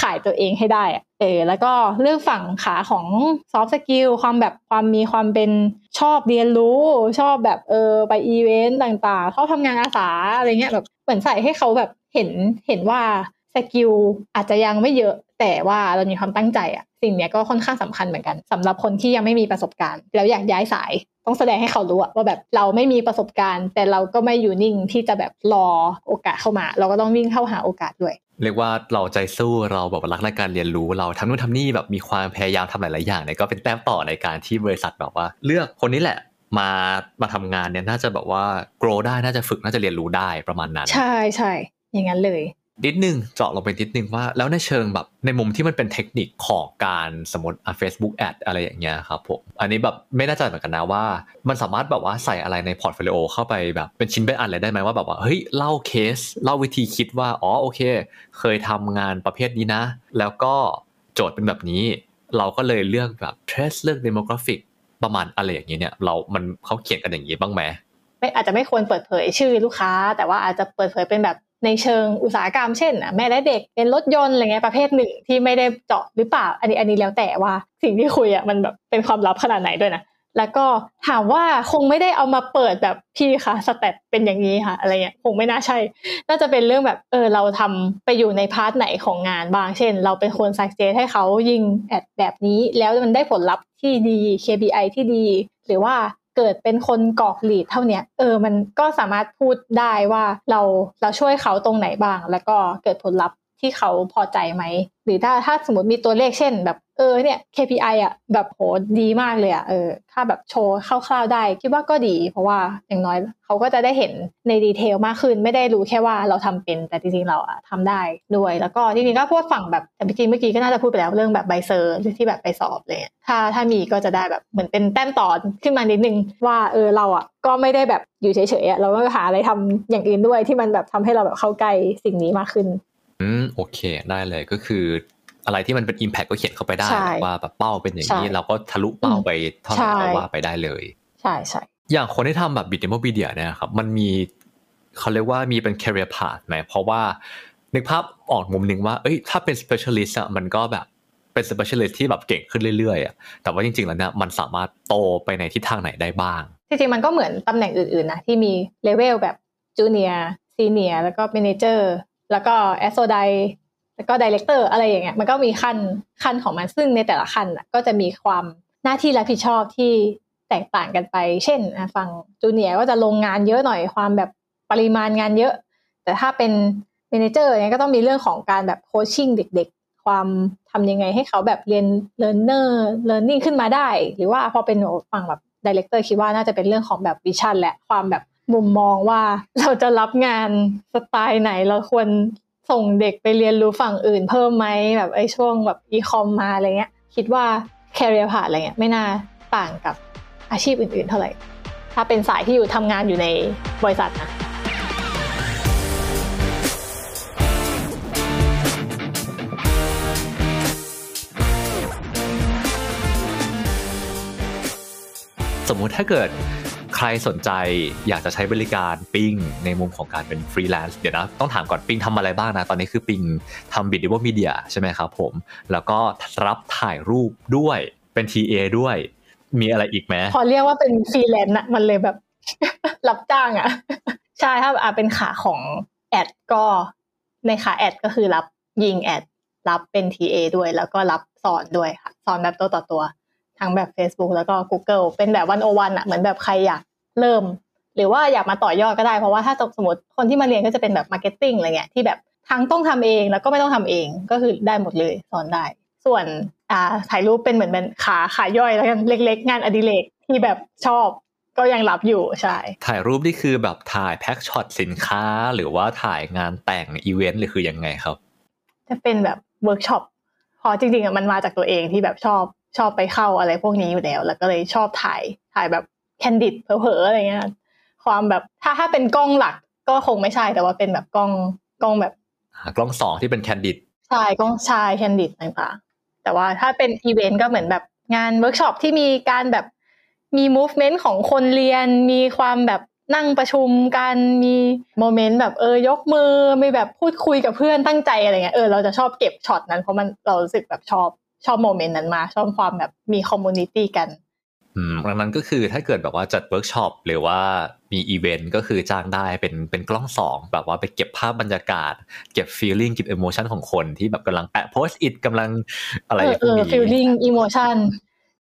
ขายตัวเองให้ได้เออแล้วก็เรื่องฝั่งขาของ soft skill ความแบบความมีความเป็นชอบเรียนรู้ ชอบแบบเออไปอีเวนต์ต่างๆชอบทำงานอาสาอะไรเงี้ยแบบเหมือนใส่ให้เขาแบบเห็นเห็นว่า สกิลอาจจะยังไม่เยอะแต่ว่าเรามีความตั้งใจอะสิ่งเนี้ยก็ค่อนข้างสำคัญเหมือนกันสำหรับคนที่ยังไม่มีประสบการณ์ แล้วอยากย้ายสาย ต้องแสดงให้เขารู้อะว่าแบบเราไม่มีประสบการณ์ แต่เราก็ไม่อยู่นิ่งที่จะแบบรอโอกาสเข้ามา เราก็ต้องวิ่งเข้าหาโอกาสด้วย เรียกว่าเราใจสู้เราแบบรักในการเรียนรู้เราทำนู่นทำนี่แบบมีความพยายามทำหลาย ๆ อย่างเนี่ยก็เป็นแต้มต่อในการที่บริษัทแบบว่า เลือกคนนี้แหละมามาทำงานเนี่ยน่าจะแบบว่า grow ได้น่าจะฝึกน่าจะเรียนรู้ได้ประมาณนั้น ใช่ใช่อย่างนั้นเลย นิดนึงเจาะลงไปนิดนึงว่า แล้วในเชิงแบบในมุมที่มันเป็นเทคนิคของการสมมติอะ Facebook Ad อะไรอย่างเงี้ยครับผมอันนี้แบบไม่แน่ใจเหมือนกันนะว่า มันสามารถแบบว่าใส่อะไรในพอร์ตโฟลิโอเข้าไปแบบเป็นชิ้นเป็นอันเลยได้ไหมว่าแบบว่าเฮ้ยเล่าเคส เล่าวิธีคิดว่าอ๋อโอเค เคยทำงานประเภทนี้นะ แล้วก็โจทย์เป็นแบบนี้ เราก็เลยเลือกแบบ interest เลือก demographic ประมาณอะไรอย่างเงี้ยเนี่ยเรา มันเขาเขียนกันอย่างนี้บ้างไหมไม่อาจจะไม่ควรเปิดเผยชื่อลูกค้า แต่ว่าอาจจะเปิดเผยเป็นแบบ ในเชิงอุตสาหกรรมเช่นอะแม่และเด็กเป็นรถยนต์อะไรเงี้ยประเภทหนึ่งที่ไม่ได้เจาะหรือเปล่า อันนี้อันนี้แล้วแต่ว่าสิ่งที่คุยอะมันแบบเป็นความลับขนาดไหนด้วยนะแล้วก็ถามว่าคงไม่ได้เอามาเปิดแบบพี่คะ step เป็นอย่างนี้ค่ะ อะไรเงี้ยคงไม่น่าใช่ น่าจะเป็นเรื่องแบบเออเราทำไปอยู่ใน part ไหนของงานบ้าง เช่น เราเป็นคน suggest ให้เขายิงแอดแบบนี้ แล้วมันได้ผลลัพธ์ที่ดี KPI ที่ดี หรือว่า เกิดเป็นคนกรอก lead เท่านี้เออมันก็สามารถพูดได้ว่าเราเราช่วยเขาตรงไหนบ้าง แล้วก็เกิดผลลัพธ์ ที่เขาพอใจไหม หรือถ้าถ้าสมมติมีตัวเลขเช่น แบบเออเนี่ย KPI อะแบบโหดีมากเลยอะเออถ้าแบบโชว์คร่าวๆได้ คิดว่าก็ดี เพราะว่าอย่างน้อยเขาก็จะได้เห็นในดีเทลมากขึ้น ไม่ได้รู้แค่ว่าเราทำเป็นแต่จริงๆเราอะทำได้ด้วย แล้วก็จริงๆก็พูดฝั่งแบบแต่จริงเมื่อกี้ก็น่าจะพูดไปแล้วเรื่องแบบใบเซอร์ที่แบบไปสอบเลยถ้าถ้ามีก็จะได้แบบเหมือนเป็นแต้มต่อขึ้นมานิดนึงว่าเออเราอะก็ไม่ได้แบบอยู่เฉยๆอะเราก็หาอะไรทำอย่างอื่นด้วยที่มันแบบทำให้เราแบบเข้าใกล้สิ่งนี้มากขึ้น อืมโอเคได้เลยก็คือ อะไรที่มันเป็น Impact ก็เขียนเข้าไปได้ใช่ว่าแบบเป้าเป็นอย่างนี้ใช่เราก็ทะลุเป้าไปเท่าไหร่ใช่ก็ว่าไปได้เลย ใช่ใช่อย่างคนที่ทำแบบบิ t เดโม media เนี่ยครับมันมีเขาเรียกว่ามีเป็น career path ไหมเพราะว่านึกภาพออกมุมหนึ่งว่า เอ้ย ถ้าเป็น specialist อะมันก็แบบเป็น specialist ที่แบบเก่งขึ้นเรื่อยๆอะแต่ว่าจริง ๆ แล้วเนี่ยมันสามารถโตไปในทิศทางไหนได้บ้าง จริง ๆ มันก็เหมือนตำแหน่งอื่น ๆ นะ ที่มีlevel แบบ junior senior แล้วก็ manager แล้วก็ associate แล้วก็ director อะไรอย่างเงี้ยมันก็มีขั้นขั้นของมันซึ่งในแต่ละขั้นก็จะมีความหน้าที่รับผิดชอบที่แตกต่างกันไป เช่นฝั่ง junior ก็จะลงงานเยอะหน่อยความแบบปริมาณงานเยอะ แต่ถ้าเป็น manager เนี่ยก็ต้องมีเรื่องของการแบบ coaching เด็กๆ ความทำยังไงให้เขาแบบเรียน learner learning ขึ้นมาได้ หรือว่าพอเป็นฝั่งแบบ director คิดว่าน่าจะเป็นเรื่องของแบบ vision และความแบบ มุมมองว่าเราจะรับงานสไตล์ไหนเราควรส่งเด็กไปเรียนรู้ฝั่งอื่นเพิ่มไหมแบบไอ้ช่วงแบบ e-com มาอะไรเงี้ย คิดว่า career path อะไรเงี้ยไม่น่าต่างกับอาชีพอื่นๆเท่าไหร่ ถ้าเป็นสายที่อยู่ทำงานอยู่ในบริษัทนะสมมุติถ้าเกิด ใครสนใจอยากจะใช้บริการปิงในมุมของการเป็นฟรีแลนซ์เดี๋ยวนะ ต้องถามก่อนปิงทำอะไรบ้างนะ ตอนนี้คือปิงทำ biddable media ใช่ไหมครับผม แล้วก็รับถ่ายรูปด้วยเป็น TA ด้วย มีอะไรอีกไหมพอเรียกว่าเป็นฟรีแลนซ์อะมันเลยแบบ รับจ้างอะใช่ถ้าอะเป็นขาของ ad ก็ในขา ad ก็คือรับยิง ad รับเป็น TA ด้วย แล้วก็รับสอนด้วยค่ะสอนแบบตัวต่อตัว ทั้งแบบ Facebook แล้วก็ Google เป็นแบบ one on one อะเหมือนแบบใครอยากเริ่ม หรือว่าอยากมาต่อยอดก็ได้ เพราะว่าถ้าสมมติคนที่มาเรียนก็จะเป็นแบบ marketing อะไรเงี้ยที่แบบทั้งต้องทำเองแล้วก็ไม่ต้องทำเองก็คือได้หมดเลยสอนได้ ส่วนอ่าถ่ายรูปเป็นเหมือนเป็นขาขาย่อยแล้วกันเล็ก ๆ งานอดิเรกที่แบบชอบก็ยังรับอยู่ใช่ ถ่ายรูปนี่คือแบบถ่าย pack shot สินค้าหรือว่าถ่ายงานแต่งอีเวนต์หรือคือยังไงครับ จะเป็นแบบเวิร์กช็อปพอจริงๆอะมันมาจากตัวเองที่แบบชอบ ชอบไปเข้าอะไรพวกนี้อยู่แล้ว แล้วก็เลยชอบถ่ายถ่ายแบบ candid เผลอๆอะไรเงี้ยความแบบถ้าถ้าเป็นกล้องหลักก็คงไม่ใช่แต่ว่าเป็นแบบกล้องกล้องแบบหากล้องสองที่เป็น candidใช่ก็ใช่ candid ต่างๆแต่ว่าถ้าเป็นอีเวนต์ก็เหมือนแบบงานเวิร์กช็อปที่มีการแบบมี movement ของคนเรียน มีความแบบนั่งประชุมกันมี moment แบบเออยกมือมีแบบพูดคุยกับเพื่อนตั้งใจอะไรเงี้ยเออเราจะชอบเก็บช็อตนั้นเพราะมันเรารู้สึกแบบชอบ ชอบ moment นั้นมา ชอบความแบบมี community กันอืมดังนั้นก็คือถ้าเกิดแบบว่าจัดเวิร์กช็อปหรือว่ามีอีเวนต์ก็คือจ้างได้เป็นเป็นกล้องสองแบบว่าไปเก็บภาพบรรยากาศ เก็บ feeling เก็บ emotion ของคนที่แบบกำลังแปะ Post-it กำลังอะไรเออพเอวกอนี้ feeling emotion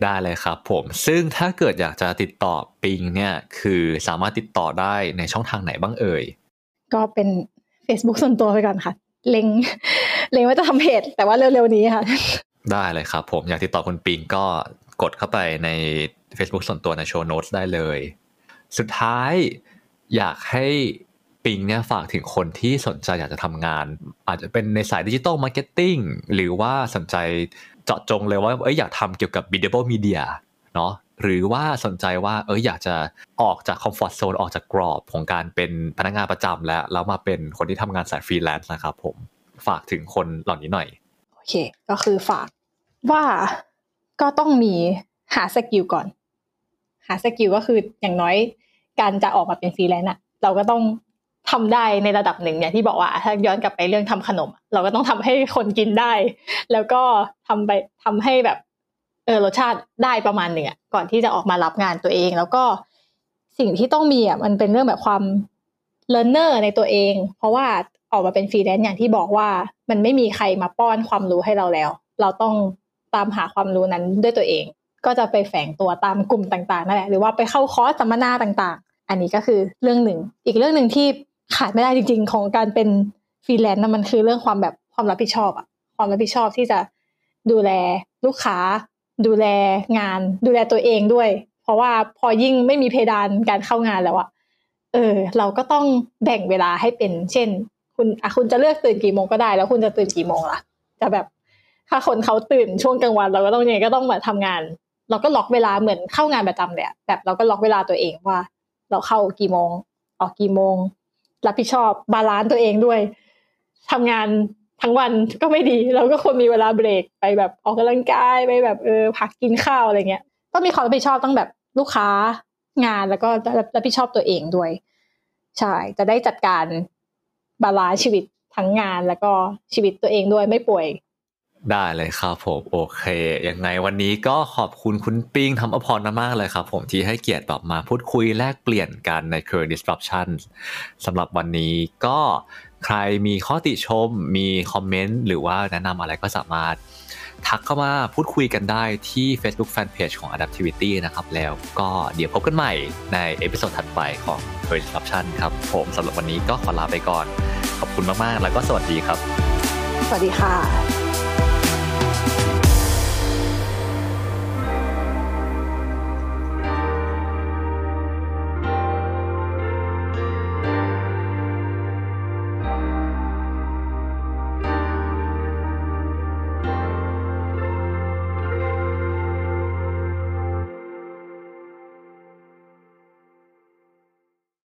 ได้เลยครับผมซึ่งถ้าเกิดอยากจะติดต่อปิงเนี่ยคือสามารถติดต่อได้ในช่องทางไหนบ้างเอ่ย ก็เป็น Facebook ส่วนตัวไปก่อนค่ะ เล็งเล็งว่าจะทำเพจแต่ว่าเร็วๆนี้ค่ะ ได้เลยครับผมอยากติดต่อคุณปิงก็กดเข้าไปใน Facebook ส่วนตัวใน show note ได้เลย สุดท้ายอยากให้ปิงเนี่ยฝากถึงคนที่สนใจอยากจะทำงาน อาจจะเป็นในสาย digital marketing หรือว่าสนใจเจาะจงเลยว่าเอ้ยอยากทำเกี่ยวกับ b i d a b l e media เนาะหรือว่าสนใจว่าเอ้ยอยากจะออกจากคอมฟอร์ z โซนออกจากกรอบของการเป็นพนักงานประจำแล้วแล้วมาเป็นคนที่ทำงานสายฟรีแลนซ์นะครับผมฝากถึงคนเหล่านี้หน่อย โอเค ก็คือฝากว่าก็ต้องมีหา skill ก่อน หา skill ก็คืออย่างน้อยการจะออกมาเป็นฟรีแลนซ์อะเราก็ต้องทำได้ในระดับหนึ่งอย่างที่บอกว่าถ้าย้อนกลับไปเรื่องทำขนม เราก็ต้องทำให้คนกินได้ แล้วก็ทำไปทำให้แบบเออรสชาติได้ประมาณหนึ่งอะก่อนที่จะออกมารับงานตัวเอง แล้วก็สิ่งที่ต้องมีอะมันเป็นเรื่องแบบความเล a ร์เนอร์ในตัวเอง เพราะว่า ออกมาเป็นฟรีแลนซ์อย่างที่บอกว่า มันไม่มีใครมาป้อนความรู้ให้เราแล้ว เราต้องตามหาความรู้นั้นด้วยตัวเอง ก็จะไปแฝงตัวตามกลุ่มต่างๆนั่นแหละหรือว่าไปเข้าคอร์สสัมมนาต่างๆ อันนี้ก็คือเรื่องหนึ่ง อีกเรื่องหนึ่งที่ขาดไม่ได้จริง ๆ ของการเป็นฟรีแลนซ์นะมันคือเรื่องความแบบความรับผิดชอบอะความรับผิดชอบที่จะดูแลลูกค้า ดูแลงาน ดูแลตัวเองด้วย เพราะว่าพอยิ่งไม่มีเพดานการเข้างานแล้วอะเออ เราก็ต้องแบ่งเวลาให้เป็น เช่น คุณอะคุณจะเลือกตื่นกี่โมงก็ได้ แล้วคุณจะตื่นกี่โมงล่ะ จะแบบถ้าคนเขาตื่นช่วงกลางวัน เราก็ต้องยังไงก็ต้องมาทำงาน เราก็ล็อกเวลาเหมือนเข้างานประจำเลยอะแบบเราก็ล็อกเวลาตัวเองว่า เราเข้ากี่โมง ออกกี่โมง รับผิดชอบ balance ตัวเองด้วยทำงานทั้งวันก็ไม่ดีเราก็ควรมีเวลาเบรกไปแบบออกกำลังกายไปแบบเออพักกินข้าวอะไรเงี้ยก็มีความรับผิดชอบทั้งแบบลูกค้างานแล้วก็รับผิดชอบตัวเองด้วยใช่จะได้จัดการ balance ชีวิตทั้งงานแล้วก็ชีวิตตัวเองด้วยไม่ป่วย ได้เลยครับผมโอเคยังไงวันนี้ก็ขอบคุณคุณปิงทำอภรณ์มากเลยครับผมที่ให้เกียรติแบบมาพูดคุยแลกเปลี่ยนกันใน Career Disruption สำหรับวันนี้ก็ใครมีข้อติชม มีคอมเมนต์หรือว่าแนะนำอะไรก็สามารถ ทักเข้ามาพูดคุยกันได้ที่ Facebook Fanpage ของ Adaptivity นะครับ แล้วก็เดี๋ยวพบกันใหม่ใน episode ถัดไปของ Career Disruption ครับ ผมสำหรับวันนี้ก็ขอลาไปก่อน ขอบคุณมาก ๆ แล้วก็สวัสดีครับ สวัสดีค่ะ